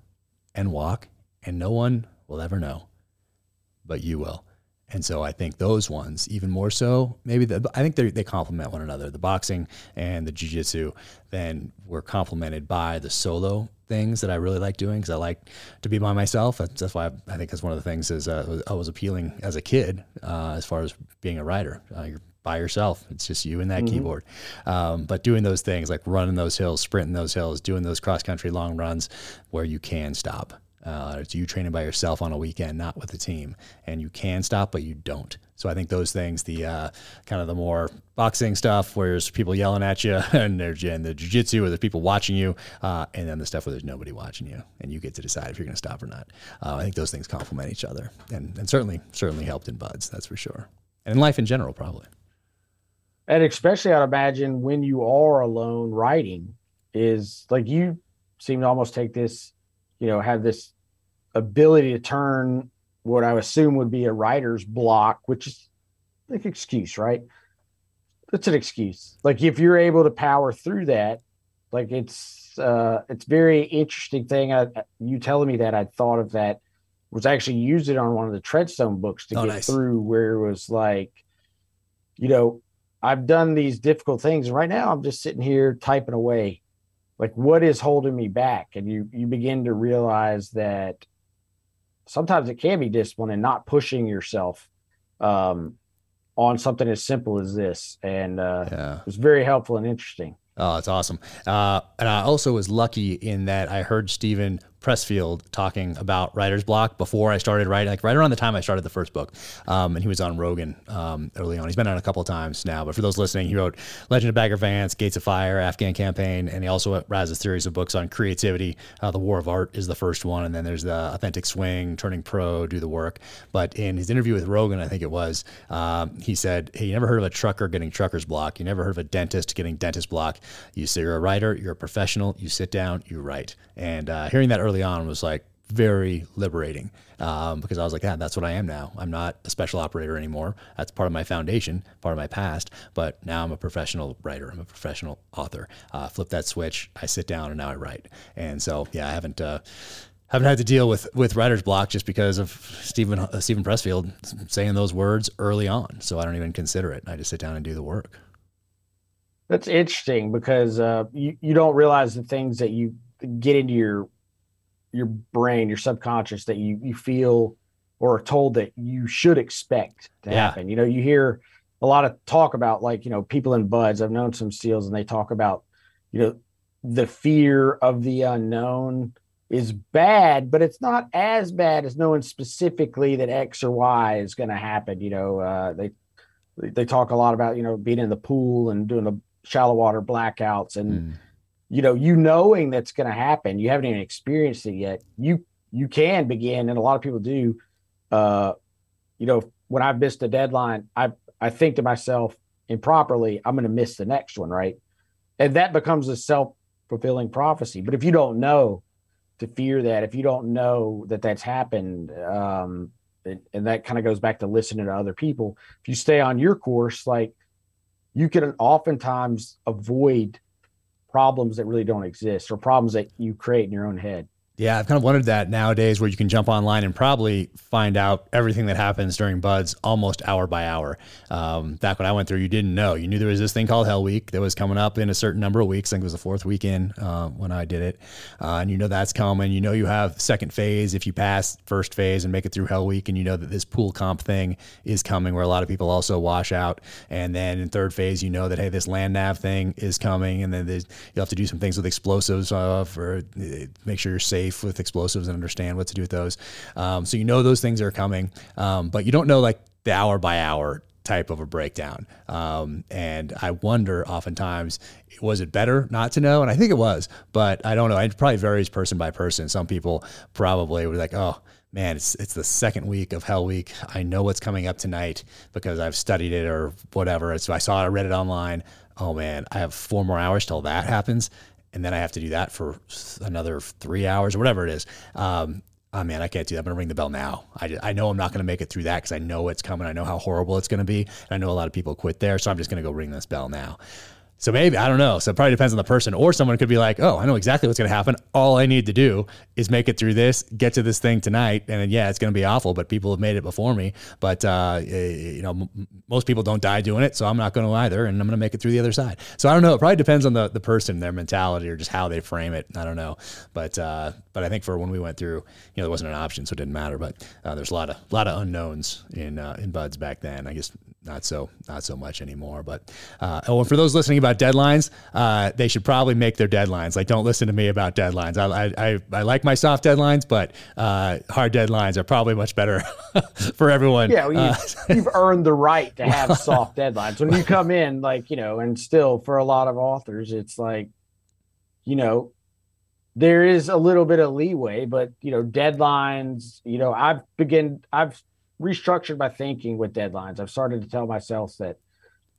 and walk, and no one will ever know, but you will. And so I think those ones, even more so, maybe the, I think they they complement one another. The boxing and the jujitsu, then were complemented by the solo things that I really like doing because I like to be by myself. That's, that's why I, I think that's one of the things is uh, I was appealing as a kid uh, as far as being a writer. Uh, you're by yourself. It's just you and that keyboard. Um, but doing those things like running those hills, sprinting those hills, doing those cross country long runs where you can stop. Uh, it's you training by yourself on a weekend, not with the team, and you can stop, but you don't. So I think those things, the uh, kind of the more boxing stuff, where there's people yelling at you, and there's and the jujitsu, where there's people watching you, uh, and then the stuff where there's nobody watching you, and you get to decide if you're going to stop or not. Uh, I think those things complement each other, and and certainly certainly helped in BUD/S, that's for sure, and in life in general, probably. and especially I'd imagine when you are alone writing is like you seem to almost take this, you know, have this ability to turn what I assume would be a writer's block, which is like excuse, right? That's an excuse. Like if you're able to power through that, like it's uh it's very interesting thing. I, you telling me that I thought of that was actually used it on one of the Treadstone books to Oh, get nice. through where it was like, you know, I've done these difficult things, and right now I'm just sitting here typing away. Like, what is holding me back? And you you begin to realize that sometimes it can be discipline and not pushing yourself um, on something as simple as this. And uh, Yeah. it was very helpful and interesting. Oh, that's awesome. Uh, and I also was lucky in that I heard Steven Pressfield talking about writer's block before I started writing, like right around the time I started the first book. Um, and he was on Rogan um, early on. He's been on a couple of times now, but for those listening, he wrote Legend of Bagger Vance, Gates of Fire, Afghan Campaign, and he also has a series of books on creativity. Uh, the War of Art is the first one, and then there's the Authentic Swing, Turning Pro, Do the Work. But in his interview with Rogan, I think it was, um, he said, you never heard of a trucker getting trucker's block? You never heard of a dentist getting dentist block? You say you're a writer, you're a professional, you sit down, you write. And uh, hearing that early on was like, very liberating um, because I was like, yeah, that's what I am now. I'm not a special operator anymore. That's part of my foundation, part of my past. But now I'm a professional writer. I'm a professional author. Uh, flip that switch. I sit down and now I write. And so, yeah, I haven't. Uh, haven't had to deal with with writer's block just because of Steven uh, Steven Pressfield saying those words early on. So I don't even consider it. I just sit down and do the work. That's interesting because uh, you you don't realize the things that you get into your your brain, your subconscious that you you feel or are told that you should expect to yeah. happen. You know, you hear a lot of talk about like, you know, people in BUD/S. I've known some seals and they talk about, you know, the fear of the unknown is bad, but it's not as bad as knowing specifically that X or Y is going to happen. You know, uh, they they talk a lot about you know being in the pool and doing the shallow water blackouts and mm you know, you knowing that's going to happen, you haven't even experienced it yet. You you can begin, and a lot of people do. Uh, you know, when I've missed a deadline, I I think to myself improperly, I'm going to miss the next one, right? And that becomes a self fulfilling prophecy. But if you don't know to fear that, if you don't know that that's happened, um, and, and that kind of goes back to listening to other people. If you stay on your course, like you can oftentimes avoid problems that really don't exist or problems that you create in your own head. Yeah, I've kind of wondered that nowadays where you can jump online and probably find out everything that happens during BUD/S almost hour by hour. Um, back when I went through, you didn't know. You knew there was this thing called Hell Week that was coming up in a certain number of weeks. I think it was the fourth weekend uh, when I did it. Uh, and you know that's coming. You know you have second phase if you pass first phase and make it through Hell Week. And you know that this pool comp thing is coming where a lot of people also wash out. And then in third phase, you know that, hey, this land nav thing is coming. And then you'll have to do some things with explosives uh, for uh, make sure you're safe safe with explosives and understand what to do with those. Um, so you know those things are coming, um, but you don't know like the hour by hour type of a breakdown. Um, and I wonder oftentimes, was it better not to know? And I think it was, but I don't know. It probably varies person by person. Some people probably were like, oh, man, it's it's the second week of Hell Week. I know what's coming up tonight because I've studied it or whatever. So I saw it, I read it online. Oh man, I have four more hours till that happens and then I have to do that for another three hours or whatever it is. Um, oh man, I can't do that. I'm gonna ring the bell now. I, I know I'm not gonna make it through that because I know it's coming. I know how horrible it's gonna be. And I know a lot of people quit there, so I'm just gonna go ring this bell now. So maybe, I don't know. So it probably depends on the person. Or someone could be like, oh, I know exactly what's going to happen. All I need to do is make it through this, get to this thing tonight. And then, yeah, it's going to be awful, but people have made it before me. But, uh, you know, m- most people don't die doing it. So I'm not going to either. And I'm going to make it through the other side. So I don't know. It probably depends on the, the person, their mentality, or just how they frame it. I don't know. But, uh, but I think for when we went through, you know, there wasn't an option, so it didn't matter. But uh, there's a lot of, lot of unknowns in, uh, in BUD/S back then. I guess not so not so much anymore. But uh, oh, and for those listening about deadlines, uh, they should probably make their deadlines. Like, don't listen to me about deadlines. I I, I like my soft deadlines, but uh, hard deadlines are probably much better for everyone. Yeah, well, you've, uh, you've, earned the right to have soft deadlines. When you come in, like you know, and still for a lot of authors, it's like, you know. There is a little bit of leeway, but you know, deadlines. You know, I've begin. I've restructured my thinking with deadlines. I've started to tell myself that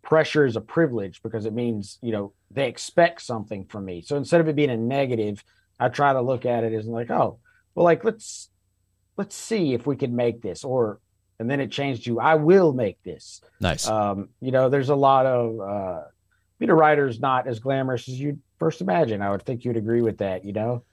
pressure is a privilege because it means, you know, they expect something from me. So instead of it being a negative, I try to look at it as like, oh, well, like let's let's see if we can make this or and then it changed to I will make this. Nice. Um, you know, there's a lot of uh being a writer is not as glamorous as you'd first imagine. I would think you'd agree with that, you know.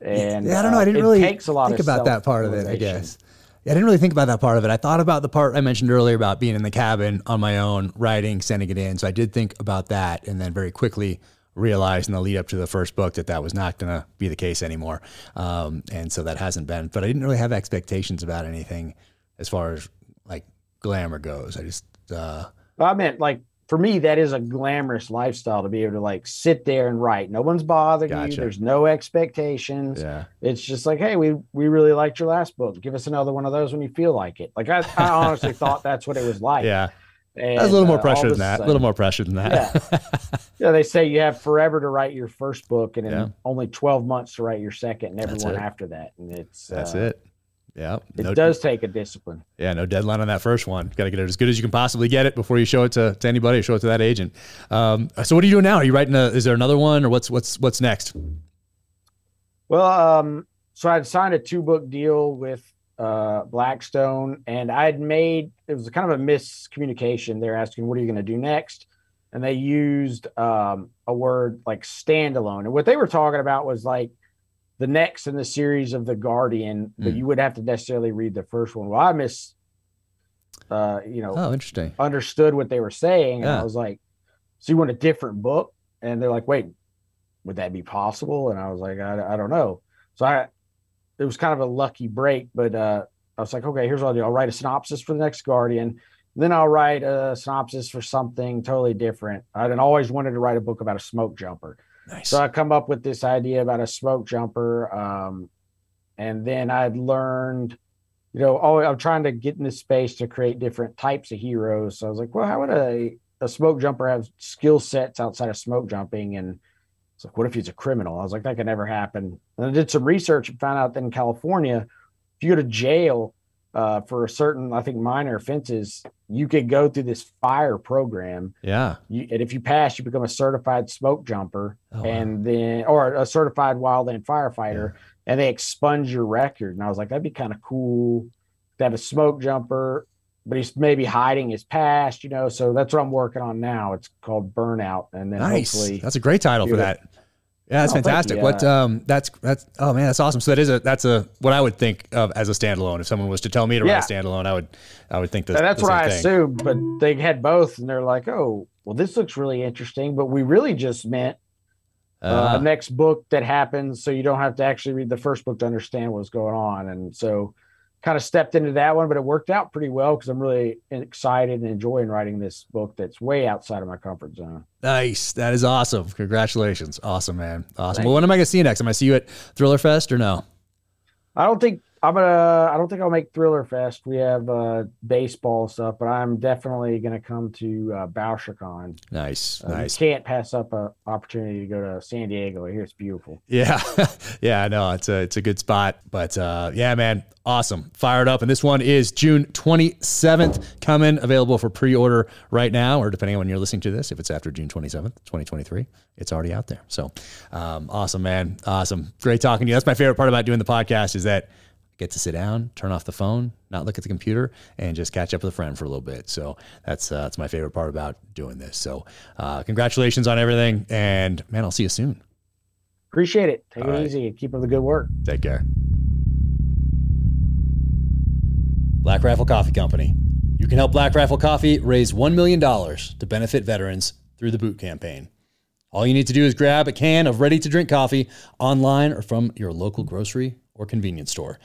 And yeah, I don't know. I didn't uh, really takes a lot think about that part of it, I guess. I didn't really think about that part of it. I thought about the part I mentioned earlier about being in the cabin on my own, writing, sending it in. So I did think about that, and then very quickly realized in the lead up to the first book that that was not going to be the case anymore. Um, and so that hasn't been. But I didn't really have expectations about anything as far as like glamour goes. I just. Uh, I meant like for me, that is a glamorous lifestyle to be able to like sit there and write. No one's bothering Gotcha. you. There's no expectations. Yeah. It's just like, hey, we we really liked your last book. Give us another one of those when you feel like it. Like I, I honestly thought that's what it was like. Yeah. And, That's a little more uh, pressure than that. A little more pressure than that. Yeah. Yeah, they say you have forever to write your first book, and then Yeah. only twelve months to write your second, and everyone after that. And it's That's uh, it. Yeah. It does take a discipline. Yeah, no deadline on that first one. Got to get it as good as you can possibly get it before you show it to, to anybody or show it to that agent. Um, so what are you doing now? Are you writing a, is there another one or what's, what's, what's next? Well, um, so I'd signed a two book deal with uh, Blackstone, and I'd made it was kind of a miscommunication. They're asking, "What are you going to do next?" And they used um, a word like standalone, and what they were talking about was like the next in the series of the Guardian, but Mm. you would have to necessarily read the first one. Well, I miss, uh, you know, Oh, interesting. understood what they were saying. And I was like, so you want a different book? And they're like, wait, would that be possible? And I was like, I, I don't know. So I, it was kind of a lucky break, but uh, I was like, okay, here's what I'll do. I'll write a synopsis for the next Guardian. Then I'll write a synopsis for something totally different. I'd always wanted to write a book about a smoke jumper. Nice. So I come up with this idea about a smoke jumper. Um, and then I'd learned, you know, oh, I'm trying to get in this space to create different types of heroes. So I was like, well, how would a, a smoke jumper have skill sets outside of smoke jumping? And it's like, what if he's a criminal? I was like, that could never happen. And I did some research and found out that in California, if you go to jail uh, for a certain, I think, minor offenses, you could go through this fire program. yeah. You, and if you pass, you become a certified smoke jumper Oh, wow. and then or a certified wildland firefighter and they expunge your record and i was like that'd be kind of cool to have a smoke jumper but he's maybe hiding his past you know so that's what i'm working on now it's called burnout and then nice. hopefully That's a great title for that. it. That. Yeah, that's Oh, fantastic. What um that's that's oh man, that's awesome. So that is a that's a what I would think of as a standalone. If someone was to tell me to write a standalone, I would I would think the, and that's the what i thing. assumed but they had both and they're like oh well this looks really interesting but we really just meant uh, Uh, a next book that happens so you don't have to actually read the first book to understand what's going on and so kind of stepped into that one but it worked out pretty well because i'm really excited and enjoying writing this book that's way outside of my comfort zone nice. That is awesome. Congratulations. Awesome, man. Awesome. Thank well, when am I gonna see you next? Am I see you at ThrillerFest or no? i don't think i'm gonna i don't think i'll make ThrillerFest we have uh baseball stuff but i'm definitely gonna come to uh BoucherCon. Nice. Uh, nice. you can't pass up an opportunity to go to san diego Here it's beautiful Yeah, yeah, no, it's a it's a good spot, but uh, yeah, man, awesome, fired up, and this one is June twenty seventh, coming available for pre order right now, or depending on when you're listening to this, if it's after June twenty seventh, twenty twenty three, it's already out there. So, um, awesome, man, awesome, great talking to you. That's my favorite part about doing the podcast is that I get to sit down, turn off the phone, not look at the computer, and just catch up with a friend for a little bit. So that's uh, that's my favorite part about doing this. So, uh, congratulations on everything, and man, I'll see you soon. appreciate it take All it right. easy and keep up the good work Take care. Black Rifle Coffee Company. You can help Black Rifle Coffee raise $1 million to benefit veterans through the boot campaign. All you need to do is grab a can of ready to drink coffee online or from your local grocery or convenience store.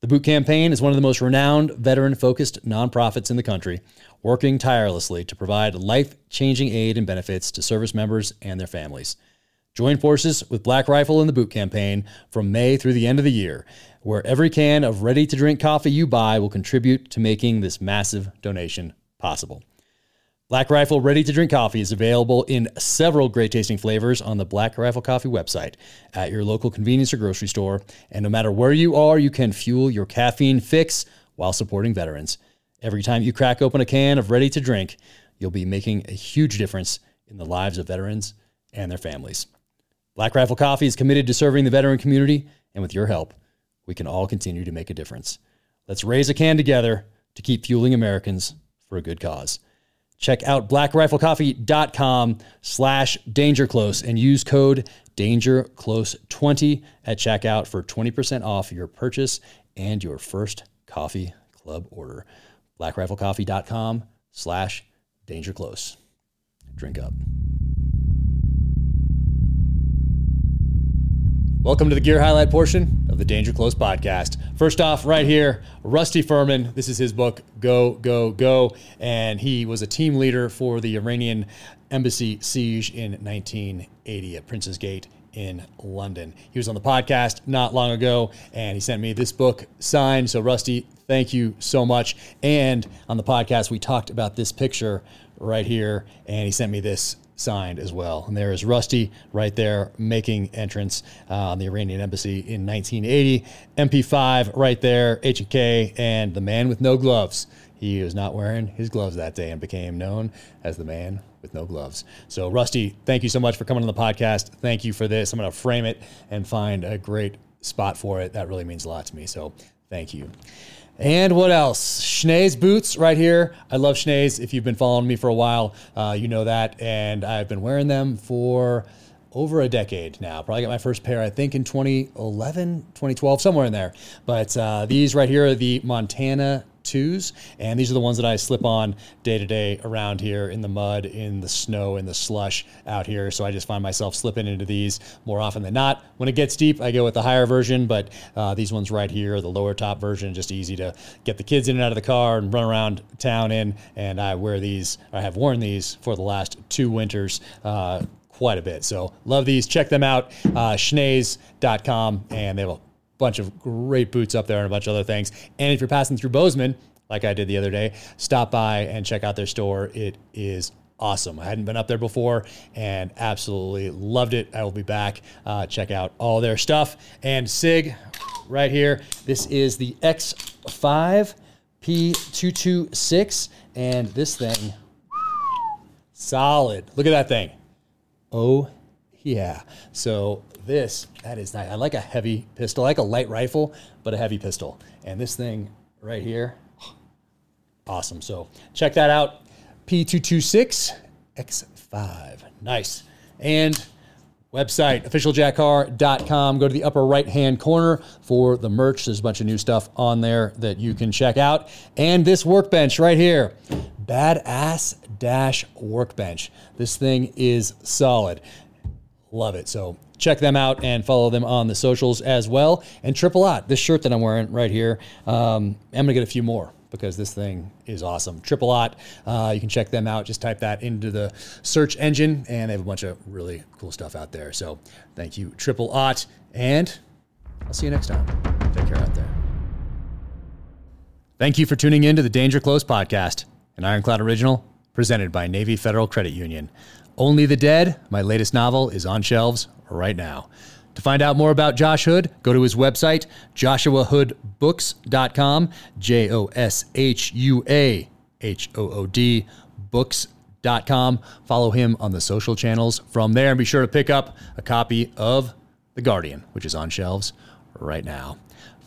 The Boot Campaign is one of the most renowned veteran focused nonprofits in the country, working tirelessly to provide life changing aid and benefits to service members and their families. Join forces with Black Rifle in the Boot Campaign from May through the end of the year, where every can of ready to drink coffee you buy will contribute to making this massive donation possible. Black Rifle Ready to Drink Coffee is available in several great tasting flavors on the Black Rifle Coffee website at your local convenience or grocery store. And no matter where you are, you can fuel your caffeine fix while supporting veterans. Every time you crack open a can of Ready to Drink, you'll be making a huge difference in the lives of veterans and their families. Black Rifle Coffee is committed to serving the veteran community, and with your help, we can all continue to make a difference. Let's raise a can together to keep fueling Americans for a good cause. Check out blackriflecoffee.com slash dangerclose and use code dangerclose20 at checkout for 20% off your purchase and your first coffee club order. blackriflecoffee.com slash dangerclose. Drink up. Welcome to the gear highlight portion of the Danger Close podcast. First off, right here, Rusty Firmin. This is his book, Go, Go, Go. And he was a team leader for the Iranian embassy siege in 1980 at Prince's Gate in London. He was on the podcast not long ago and he sent me this book signed. So, Rusty, thank you so much. And on the podcast, we talked about this picture right here and he sent me this signed as well. And there is Rusty right there making entrance uh, on the Iranian embassy in 1980. MP5 right there, H&K, and the man with no gloves. He was not wearing his gloves that day and became known as the man with no gloves. So, Rusty, thank you so much for coming on the podcast. Thank you for this. I'm going to frame it and find a great spot for it. That really means a lot to me. So, thank you. And what else? Schnee's boots right here. I love Schnee's. If you've been following me for a while, uh, you know that. And I've been wearing them for over a decade now. Probably got my first pair, I think, in 2011, 2012, somewhere in there. But uh, these right here are the Montana twos, and these are the ones that I slip on day to day around here in the mud, in the snow, in the slush out here. So I just find myself slipping into these more often than not. When it gets deep, I go with the higher version, but uh, these ones right here, the lower top version, just easy to get the kids in and out of the car and run around town in. And I wear these, I have worn these for the last two winters. Uh, quite a bit. So love these. Check them out, uh, and they a bunch of great boots up there and a bunch of other things. And if you're passing through Bozeman, like I did the other day, stop by and check out their store. It is awesome. I hadn't been up there before and absolutely loved it. I will be back. Uh, check out all their stuff. And SIG right here. This is the X5 P226. And this thing, solid. Look at that thing. Oh, yeah. So this, that is nice. I like a heavy pistol. I like a light rifle, but a heavy pistol. And this thing right here, awesome. So check that out. P226 X5. Nice. And website officialjackcarr.com go to the upper right hand corner for the merch there's a bunch of new stuff on there that you can check out and this workbench right here badass dash workbench this thing is solid love it so check them out and follow them on the socials as well and Triple Aught this shirt that i'm wearing right here um, i'm gonna get a few more because this thing is awesome. Triple Aught, uh, you can check them out. Just type that into the search engine, and they have a bunch of really cool stuff out there. So thank you, Triple Aught, and I'll see you next time. Take care out there. Thank you for tuning in to the Danger Close podcast, an Ironclad original presented by Navy Federal Credit Union. Only the Dead, my latest novel, is on shelves right now. To find out more about Josh Hood, go to his website, joshuahoodbooks.com, J O S H U A H O O D, books.com. Follow him on the social channels from there and be sure to pick up a copy of The Guardian, which is on shelves right now.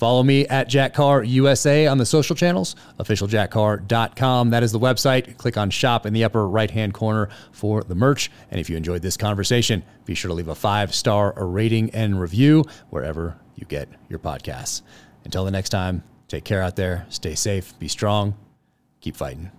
Follow me at Jack Carr USA on the social channels, officialjackcarr.com. That is the website. Click on shop in the upper right hand corner for the merch. And if you enjoyed this conversation, be sure to leave a five star rating and review wherever you get your podcasts. Until the next time, take care out there, stay safe, be strong, keep fighting.